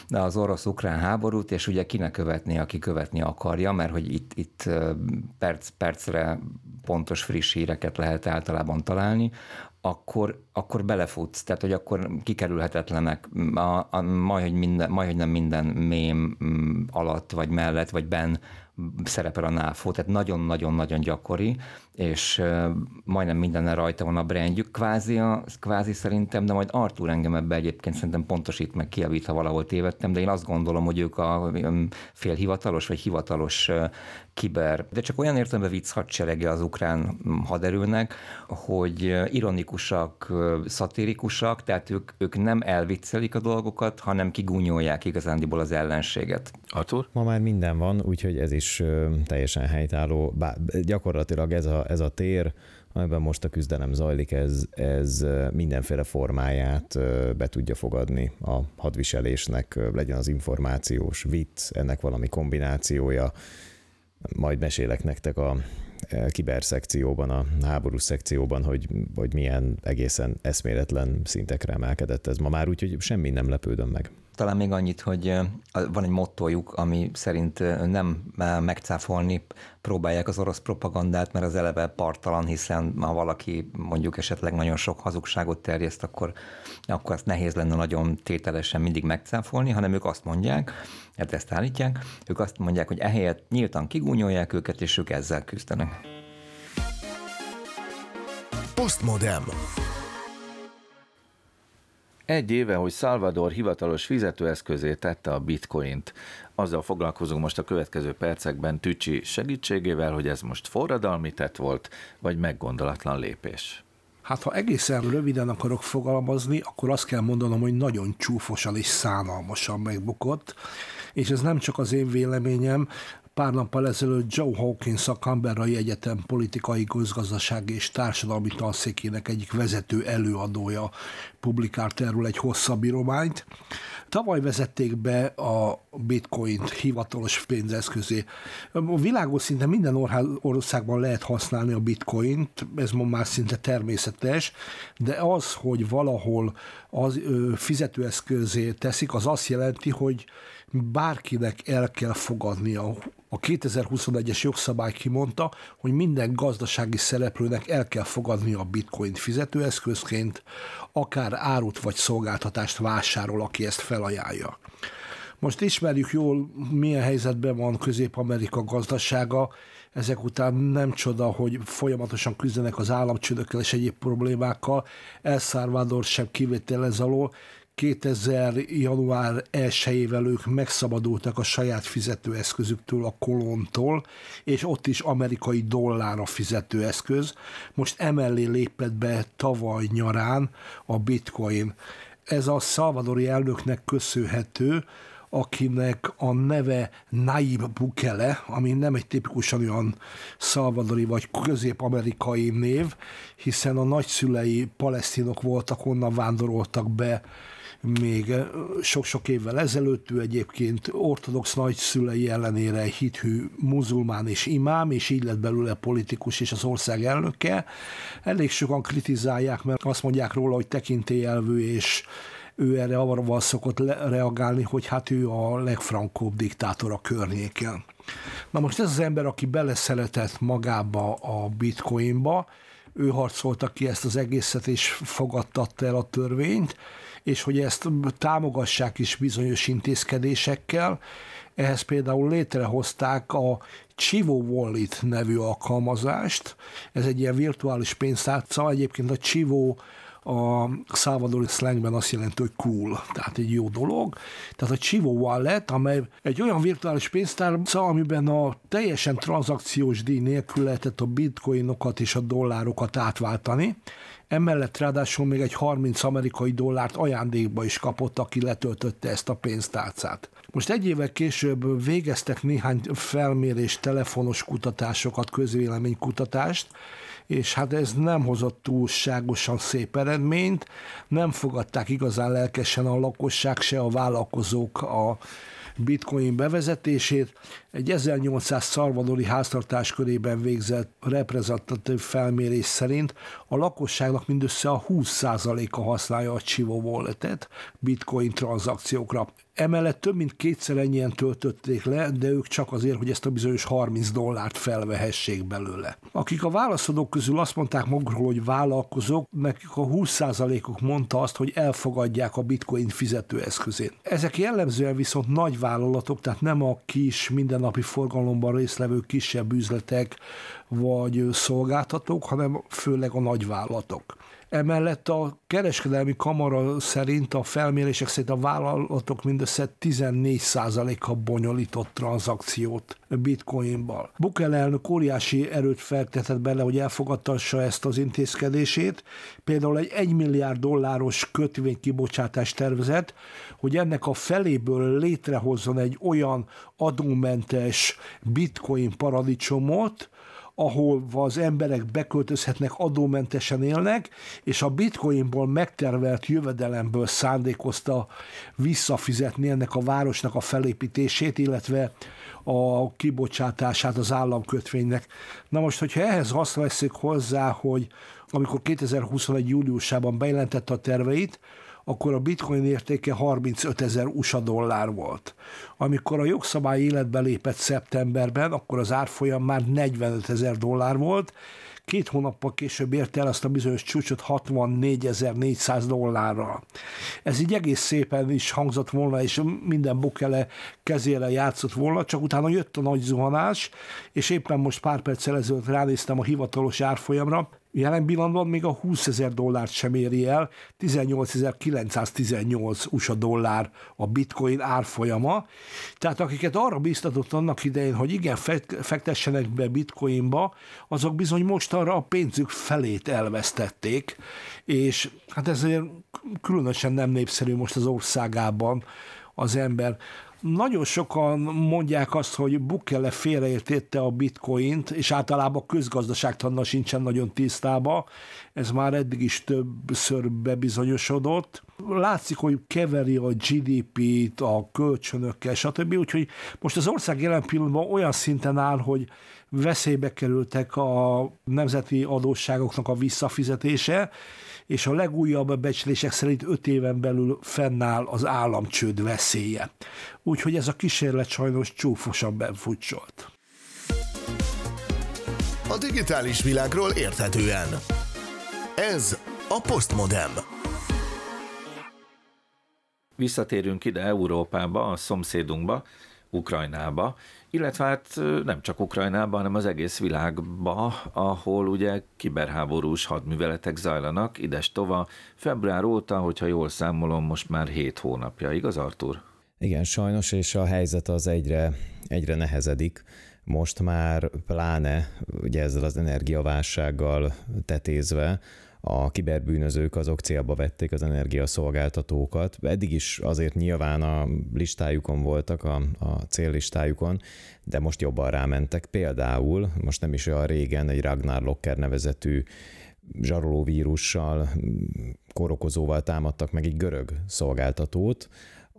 az orosz-ukrán háborút, és ugye kinek követni, aki követni akarja, mert hogy itt, itt perc, percre pontos friss híreket lehet általában találni, akkor, akkor belefutsz, tehát hogy akkor kikerülhetetlenek, a, a, majd, hogy minden, majd, hogy nem minden mém mm, alatt, vagy mellett, vagy ben szerepel a NAFO, tehát nagyon-nagyon-nagyon gyakori, és majdnem minden rajta van a brandjük, kvázi, a, kvázi szerintem, de majd Artur engem ebbe egyébként szerintem pontosít meg, kiavít, ha valahol tévedtem, de én azt gondolom, hogy ők a félhivatalos vagy hivatalos kiber, de csak olyan értelemben vicc hadserege az ukrán haderőnek, hogy ironikusak, szatírikusak, tehát ők, ők nem elviccelik a dolgokat, hanem kigúnyolják igazándiból az ellenséget. Artur? Ma már minden van, úgyhogy ez is teljesen helytálló. Bár gyakorlatilag ez a, ez a tér, amiben most a küzdelem zajlik, ez, ez mindenféle formáját be tudja fogadni a hadviselésnek, legyen az információs, vicc, ennek valami kombinációja, majd mesélek nektek a e, kiberszekcióban, a háborús szekcióban, hogy, hogy milyen egészen eszméletlen szintekre emelkedett ez ma már, úgyhogy semmi nem lepődöm meg. Talán még annyit, hogy van egy mottojuk, ami szerint nem megcáfolni próbálják az orosz propagandát, mert az eleve partalan, hiszen ha valaki mondjuk esetleg nagyon sok hazugságot terjeszt, akkor, akkor azt nehéz lenne nagyon tételesen mindig megcáfolni, hanem ők azt mondják, hát ezt állítják, ők azt mondják, hogy ehelyett nyíltan kigúnyolják őket, és ők ezzel küzdenek. Postmodem. Egy éve, hogy Salvador hivatalos fizetőeszközé tette a bitcoint. Azzal foglalkozunk most a következő percekben Tücsi segítségével, hogy ez most forradalmi tett volt, vagy meggondolatlan lépés. Hát ha egészen röviden akarok fogalmazni, akkor azt kell mondanom, hogy nagyon csúfosan és szánalmasan megbukott, és ez nem csak az én véleményem, Pár nappal ezelőtt Joe Hawkins, a Canberrai Egyetem politikai, közgazdasági és társadalmi tanszékének egyik vezető előadója publikált erről egy hosszabb írományt. Tavaly vezették be a bitcoint hivatalos pénzeszközé. A világon szinte minden országban lehet használni a bitcoint, ez ma már szinte természetes, de az, hogy valahol az fizetőeszközé teszik, az azt jelenti, hogy bárkinek el kell fogadnia. A 2021-es jogszabály kimondta, hogy minden gazdasági szereplőnek el kell fogadnia a bitcoin fizetőeszközként, akár árut vagy szolgáltatást vásárol, aki ezt felajánlja. Most ismerjük jól, milyen helyzetben van Közép-Amerika gazdasága, ezek után nem csoda, hogy folyamatosan küzdenek az államcsődökkel és egyéb problémákkal. El Salvador sem kivétel ez alól, 2000. január 1-ével ők megszabadultak a saját fizetőeszközüktől, a kolontól, és ott is amerikai dollár a fizetőeszköz. Most emellé lépett be tavaly nyarán a bitcoin. Ez a szalvadori elnöknek köszönhető, akinek a neve Naib Bukele, ami nem egy tipikusan olyan szalvadori vagy közép-amerikai név, hiszen a nagyszülei palesztinok voltak, onnan vándoroltak be még sok-sok évvel ezelőtt ő egyébként ortodox nagyszülei ellenére hithű muzulmán és imám, és így lett belőle politikus és az ország elnöke. Elég sokan kritizálják, mert azt mondják róla, hogy tekintélyelvű és ő erre arra szokott reagálni, hogy hát ő a legfrankóbb diktátor a környéken. Na most ez az ember, aki beleszeretett magába a bitcoinba, ő harcolta ki ezt az egészet, és fogadtatta el a törvényt, és hogy ezt támogassák is bizonyos intézkedésekkel. Ehhez például létrehozták a Chivo Wallet nevű alkalmazást. Ez egy ilyen virtuális pénztárca. Egyébként a Chivo a szalvadori slangben azt jelenti, hogy cool, tehát egy jó dolog. Tehát a Chivo Wallet, amely egy olyan virtuális pénztárca, amiben a teljesen tranzakciós díj nélkül lehetett a bitcoinokat és a dollárokat átváltani, Emellett ráadásul még egy 30 amerikai dollárt ajándékba is kapott, aki letöltötte ezt a pénztárcát. Most egy évvel később végeztek néhány felmérés, telefonos kutatásokat, közvéleménykutatást, és hát ez nem hozott túlságosan szép eredményt, nem fogadták igazán lelkesen a lakosság, se a vállalkozók a bitcoin bevezetését. Egy 1800 szarvadori háztartás végzett reprezentatív felmérés szerint a lakosságnak mindössze a 20%-a használja a Chivo Wallet-et bitcoin tranzakciókra. Emellett több mint kétszer ennyien töltötték le, de ők csak azért, hogy ezt a bizonyos 30 dollárt felvehessék belőle. Akik a válaszadók közül azt mondták magukról, hogy vállalkozók, nekik a 20%-uk mondta azt, hogy elfogadják a bitcoin fizetőeszközén. Ezek jellemzően viszont nagy vállalatok, tehát nem a kis, mindennapi forgalomban részlevő kisebb üzletek vagy szolgáltatók, hanem főleg a nagyvállalatok. Emellett a kereskedelmi kamara szerint a felmérések szerint a vállalatok mindössze 14%-a bonyolított tranzakciót bitcoinbal. Bukel elnök óriási erőt feltetett bele, hogy elfogadtassa ezt az intézkedését. Például egy 1 milliárd dolláros kötvény kibocsátás tervezet, hogy ennek a feléből létrehozzon egy olyan adómentes bitcoin paradicsomot, ahol az emberek beköltözhetnek, adómentesen élnek, és a bitcoinból megtervelt jövedelemből szándékozta visszafizetni ennek a városnak a felépítését, illetve a kibocsátását az államkötvénynek. Na most, hogyha ehhez azt veszik hozzá, hogy amikor 2021. júliusában bejelentette a terveit, akkor a bitcoin értéke 35 ezer USA dollár volt. Amikor a jogszabály életbe lépett szeptemberben, akkor az árfolyam már 45 ezer dollár volt, két hónappal később érte el azt a bizonyos csúcsot 64.400 dollárral. Ez így egész szépen is hangzott volna, és minden bukele kezére játszott volna, csak utána jött a nagy zuhanás, és éppen most pár perccel ezelőtt ránéztem a hivatalos árfolyamra, Jelen pillanatban még a 20 ezer dollárt sem éri el, 18.918 USA dollár a bitcoin árfolyama. Tehát akiket arra biztatott annak idején, hogy igen, fektessenek be bitcoinba, azok bizony most arra a pénzük felét elvesztették, és hát ezért különösen nem népszerű most az országában az ember. Nagyon sokan mondják azt, hogy Bukele félreértette a bitcoint, és általában közgazdaságtanna sincsen nagyon tisztába. Ez már eddig is többször bebizonyosodott. Látszik, hogy keveri a GDP-t, a kölcsönökkel, stb. Úgyhogy most az ország jelen pillanatban olyan szinten áll, hogy veszélybe kerültek a nemzeti adósságoknak a visszafizetése, és a legújabb becslések szerint öt éven belül fennáll az államcsőd veszélye. Úgyhogy ez a kísérlet sajnos csúfosan benfutcsolt. A digitális világról érthetően. Ez a Postmodem. Visszatérünk ide Európába, a szomszédunkba, Ukrajnába, illetve hát nem csak Ukrajnában, hanem az egész világba, ahol ugye kiberháborús hadműveletek zajlanak, ides tova, február óta, hogyha jól számolom, most már hét hónapja, igaz Artur? Igen, sajnos, és a helyzet az egyre, egyre nehezedik. Most már pláne ugye ezzel az energiaválsággal tetézve, a kiberbűnözők azok célba vették az energiaszolgáltatókat. Eddig is azért nyilván a listájukon voltak, a, a céllistájukon, de most jobban rámentek. Például, most nem is olyan régen egy Ragnar Locker nevezetű zsarolóvírussal, korokozóval támadtak meg egy görög szolgáltatót,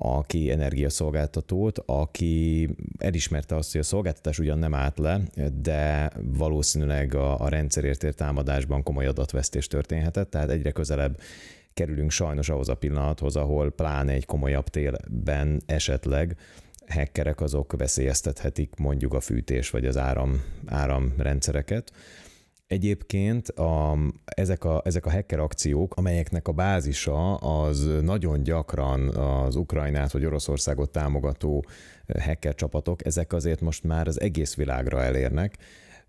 aki energiaszolgáltatót, aki elismerte azt, hogy a szolgáltatás ugyan nem állt le, de valószínűleg a, a rendszerért támadásban komoly adatvesztés történhetett, tehát egyre közelebb kerülünk sajnos ahhoz a pillanathoz, ahol pláne egy komolyabb télben esetleg hackerek azok veszélyeztethetik mondjuk a fűtés vagy az áram, áramrendszereket. Egyébként a, ezek, a, ezek a hacker akciók, amelyeknek a bázisa az nagyon gyakran az Ukrajnát vagy Oroszországot támogató hacker csapatok, ezek azért most már az egész világra elérnek.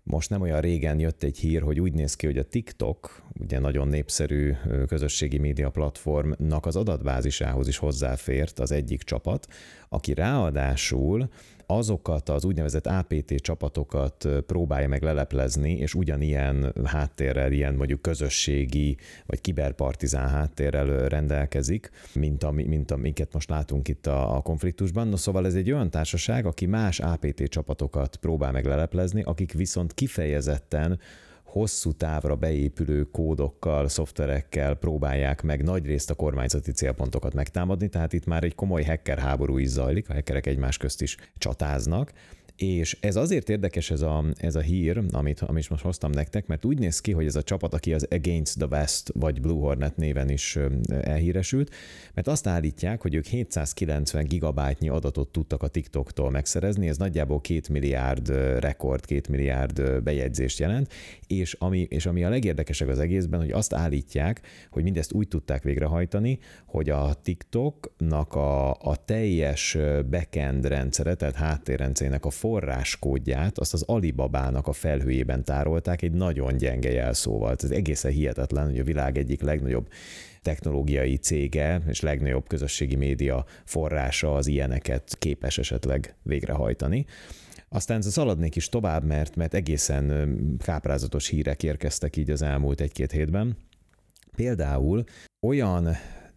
most nem olyan régen jött egy hír, hogy úgy néz ki, hogy a TikTok, ugye nagyon népszerű közösségi média platformnak az adatbázisához is hozzáfért az egyik csapat, aki ráadásul azokat az úgynevezett APT csapatokat próbálja meg leleplezni, és ugyanilyen háttérrel, ilyen mondjuk közösségi vagy kiberpartizán háttérrel rendelkezik, mint, ami, mint amiket most látunk itt a, a konfliktusban. No, szóval ez egy olyan társaság, aki más APT csapatokat próbál meg leleplezni, akik viszont kifejezetten hosszú távra beépülő kódokkal, szoftverekkel próbálják meg nagyrészt a kormányzati célpontokat megtámadni, tehát itt már egy komoly hacker háború is zajlik, a hackerek egymás közt is csatáznak, és ez azért érdekes ez a, ez a hír, amit, amit most hoztam nektek, mert úgy néz ki, hogy ez a csapat, aki az Against the West vagy Blue Hornet néven is elhíresült, mert azt állítják, hogy ők 790 gigabájtnyi adatot tudtak a TikToktól megszerezni, ez nagyjából 2 milliárd rekord, 2 milliárd bejegyzést jelent, és ami, és ami a legérdekesebb az egészben, hogy azt állítják, hogy mindezt úgy tudták végrehajtani, hogy a TikToknak a, a teljes backend rendszere, tehát háttérrendszerének a forráskódját azt az Alibabának a felhőjében tárolták egy nagyon gyenge jelszóval. Ez egészen hihetetlen, hogy a világ egyik legnagyobb technológiai cége és legnagyobb közösségi média forrása az ilyeneket képes esetleg végrehajtani. Aztán szaladnék is tovább, mert, mert egészen káprázatos hírek érkeztek így az elmúlt egy-két hétben. Például olyan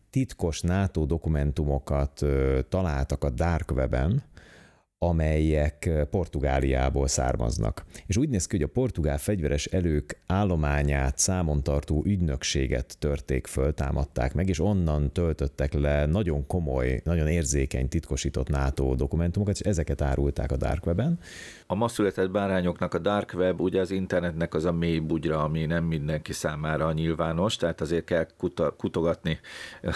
titkos NATO dokumentumokat találtak a Dark Web-en, amelyek Portugáliából származnak. És úgy néz ki, hogy a portugál fegyveres elők állományát számon tartó ügynökséget törték föl, támadták meg, és onnan töltöttek le nagyon komoly, nagyon érzékeny, titkosított NATO dokumentumokat, és ezeket árulták a Dark Web-en. A ma született bárányoknak a Dark Web, ugye az internetnek az a mély bugyra, ami nem mindenki számára nyilvános, tehát azért kell kutogatni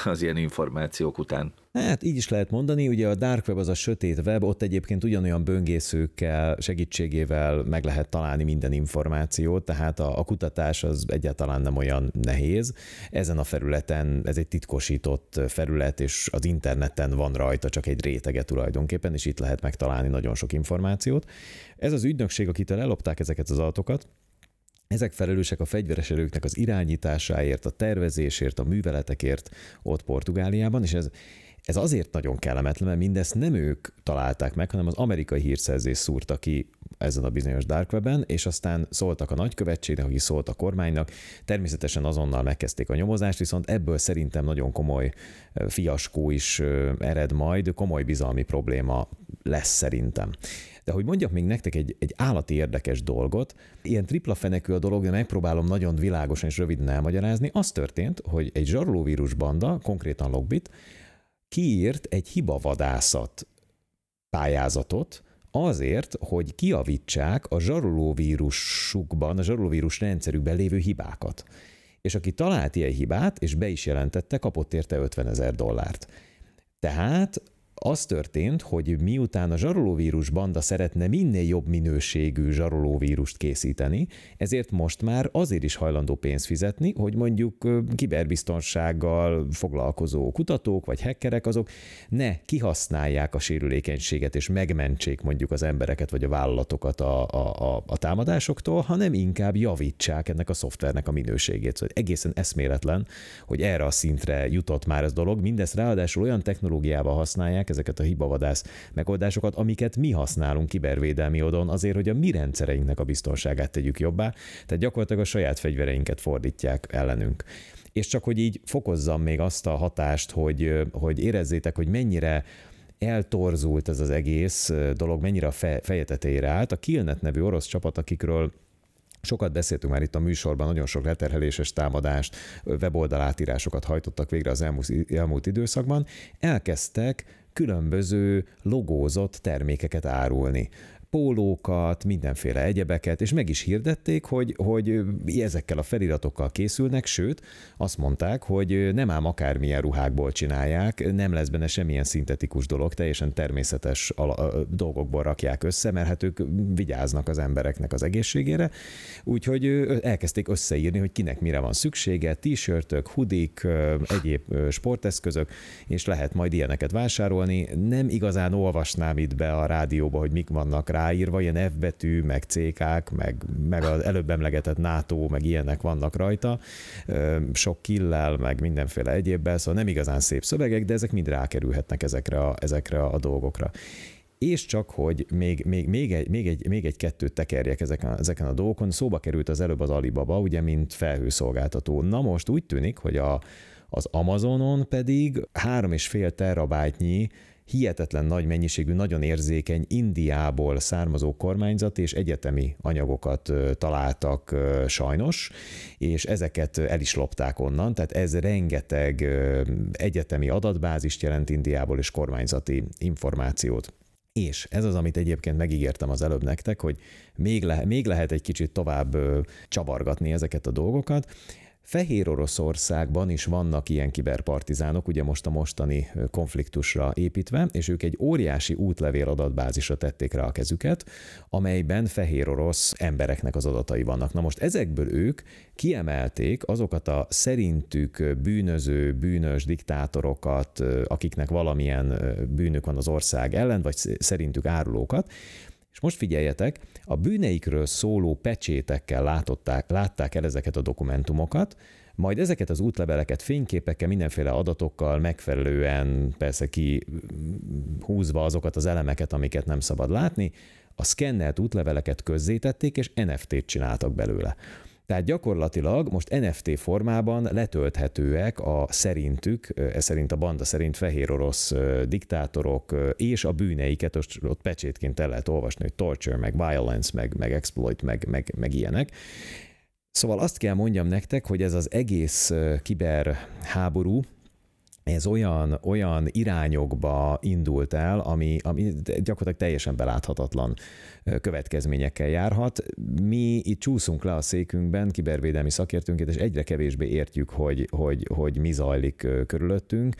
az ilyen információk után. Hát így is lehet mondani, ugye a dark web az a sötét web, ott egyébként ugyanolyan böngészőkkel segítségével meg lehet találni minden információt, tehát a, a kutatás az egyáltalán nem olyan nehéz. Ezen a felületen ez egy titkosított felület, és az interneten van rajta csak egy rétege tulajdonképpen, és itt lehet megtalálni nagyon sok információt. Ez az ügynökség, akitől ellopták ezeket az adatokat, ezek felelősek a fegyveres erőknek az irányításáért, a tervezésért, a műveletekért ott Portugáliában, és ez ez azért nagyon kellemetlen, mert mindezt nem ők találták meg, hanem az amerikai hírszerzés szúrta ki ezen a bizonyos dark web és aztán szóltak a nagykövetségnek, aki szólt a kormánynak, természetesen azonnal megkezdték a nyomozást, viszont ebből szerintem nagyon komoly fiaskó is ered majd, komoly bizalmi probléma lesz szerintem. De hogy mondjak még nektek egy, egy állati érdekes dolgot, ilyen tripla fenekű a dolog, de megpróbálom nagyon világosan és röviden elmagyarázni, az történt, hogy egy zsarolóvírus banda, konkrétan Logbit, kiírt egy hibavadászat pályázatot, azért, hogy kiavítsák a zsarolóvírusukban, a zsarolóvírus rendszerükben lévő hibákat. És aki talált ilyen hibát, és be is jelentette, kapott érte 50 ezer dollárt. Tehát az történt, hogy miután a zsarolóvírus banda szeretne minél jobb minőségű zsarolóvírust készíteni, ezért most már azért is hajlandó pénzt fizetni, hogy mondjuk kiberbiztonsággal foglalkozó kutatók vagy hackerek azok ne kihasználják a sérülékenységet és megmentsék mondjuk az embereket vagy a vállalatokat a, a, a, a támadásoktól, hanem inkább javítsák ennek a szoftvernek a minőségét. Szóval egészen eszméletlen, hogy erre a szintre jutott már ez dolog, mindezt ráadásul olyan technológiával használják, ezeket a hibavadász megoldásokat, amiket mi használunk kibervédelmi odon azért, hogy a mi rendszereinknek a biztonságát tegyük jobbá, tehát gyakorlatilag a saját fegyvereinket fordítják ellenünk. És csak hogy így fokozzam még azt a hatást, hogy, hogy érezzétek, hogy mennyire eltorzult ez az egész dolog, mennyire a fejetetére állt. A Killnet nevű orosz csapat, akikről Sokat beszéltünk már itt a műsorban, nagyon sok leterheléses támadást, weboldalátírásokat hajtottak végre az elmúlt, elmúlt időszakban. Elkezdtek különböző logózott termékeket árulni pólókat, mindenféle egyebeket, és meg is hirdették, hogy, hogy ezekkel a feliratokkal készülnek, sőt, azt mondták, hogy nem ám akármilyen ruhákból csinálják, nem lesz benne semmilyen szintetikus dolog, teljesen természetes dolgokból rakják össze, mert hát ők vigyáznak az embereknek az egészségére, úgyhogy elkezdték összeírni, hogy kinek mire van szüksége, t-shirtök, hudik, egyéb sporteszközök, és lehet majd ilyeneket vásárolni. Nem igazán olvasnám itt be a rádióba, hogy mik vannak rá ráírva, ilyen F betű, meg CK-k, meg, meg az előbb emlegetett NATO, meg ilyenek vannak rajta, sok killel, meg mindenféle egyébbel, szóval nem igazán szép szövegek, de ezek mind rákerülhetnek ezekre a, ezekre a dolgokra és csak hogy még, még, még, egy, még, egy, még egy kettőt tekerjek ezeken, ezeken a dolgokon, szóba került az előbb az Alibaba, ugye, mint felhőszolgáltató. Na most úgy tűnik, hogy a, az Amazonon pedig 3,5 terabájtnyi hihetetlen nagy mennyiségű, nagyon érzékeny Indiából származó kormányzat és egyetemi anyagokat találtak sajnos, és ezeket el is lopták onnan, tehát ez rengeteg egyetemi adatbázist jelent Indiából és kormányzati információt. És ez az, amit egyébként megígértem az előbb nektek, hogy még, le, még lehet egy kicsit tovább csavargatni ezeket a dolgokat, Fehér Oroszországban is vannak ilyen kiberpartizánok, ugye most a mostani konfliktusra építve, és ők egy óriási útlevél adatbázisra tették rá a kezüket, amelyben fehér orosz embereknek az adatai vannak. Na most ezekből ők kiemelték azokat a szerintük bűnöző, bűnös diktátorokat, akiknek valamilyen bűnök van az ország ellen, vagy szerintük árulókat, és most figyeljetek, a bűneikről szóló pecsétekkel látották, látták el ezeket a dokumentumokat, majd ezeket az útleveleket fényképekkel, mindenféle adatokkal megfelelően persze ki húzva azokat az elemeket, amiket nem szabad látni, a szkennelt útleveleket közzétették, és NFT-t csináltak belőle. Tehát gyakorlatilag most NFT formában letölthetőek a szerintük, ez szerint a banda szerint fehér orosz diktátorok és a bűneiket ott, ott pecsétként el lehet olvasni, hogy torture, meg violence, meg, meg exploit, meg, meg, meg ilyenek. Szóval azt kell mondjam nektek, hogy ez az egész kiberháború, ez olyan, olyan irányokba indult el, ami, ami gyakorlatilag teljesen beláthatatlan következményekkel járhat. Mi itt csúszunk le a székünkben, kibervédelmi szakértőnként, és egyre kevésbé értjük, hogy, hogy, hogy mi zajlik körülöttünk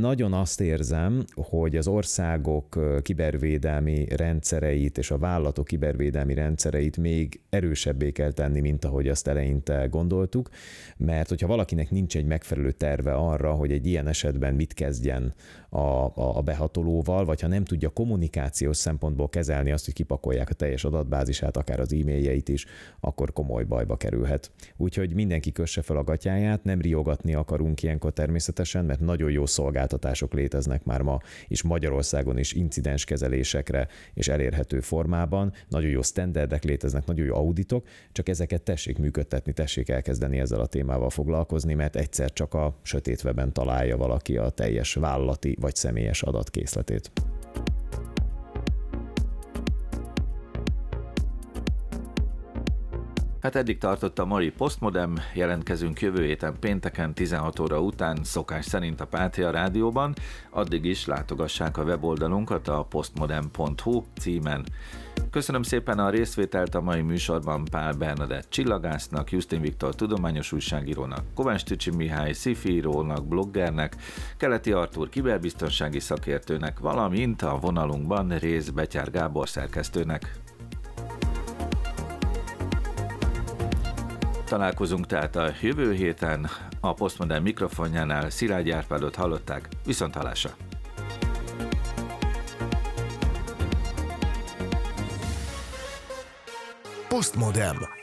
nagyon azt érzem, hogy az országok kibervédelmi rendszereit és a vállalatok kibervédelmi rendszereit még erősebbé kell tenni, mint ahogy azt eleinte gondoltuk, mert hogyha valakinek nincs egy megfelelő terve arra, hogy egy ilyen esetben mit kezdjen a, a, behatolóval, vagy ha nem tudja kommunikációs szempontból kezelni azt, hogy kipakolják a teljes adatbázisát, akár az e-mailjeit is, akkor komoly bajba kerülhet. Úgyhogy mindenki kösse fel a gatyáját, nem riogatni akarunk ilyenkor természetesen, mert nagyon jó szolgáltatások léteznek már ma, és Magyarországon is incidens kezelésekre és elérhető formában. Nagyon jó standardek léteznek, nagyon jó auditok, csak ezeket tessék működtetni, tessék elkezdeni ezzel a témával foglalkozni, mert egyszer csak a sötét találja valaki a teljes vállalati vagy személyes adatkészletét. Hát eddig tartott a mai Postmodem, jelentkezünk jövő héten pénteken 16 óra után, szokás szerint a Pátia Rádióban, addig is látogassák a weboldalunkat a postmodem.hu címen. Köszönöm szépen a részvételt a mai műsorban Pál Bernadett csillagásznak, Justin Viktor tudományos újságírónak, Kovács Tücsi Mihály szifírónak, bloggernek, Keleti Artúr kiberbiztonsági szakértőnek, valamint a vonalunkban Rész Betyár Gábor szerkesztőnek. Találkozunk tehát a jövő héten a Postmodern mikrofonjánál Szilágy Árpádot hallották, viszont halása. Postmodern.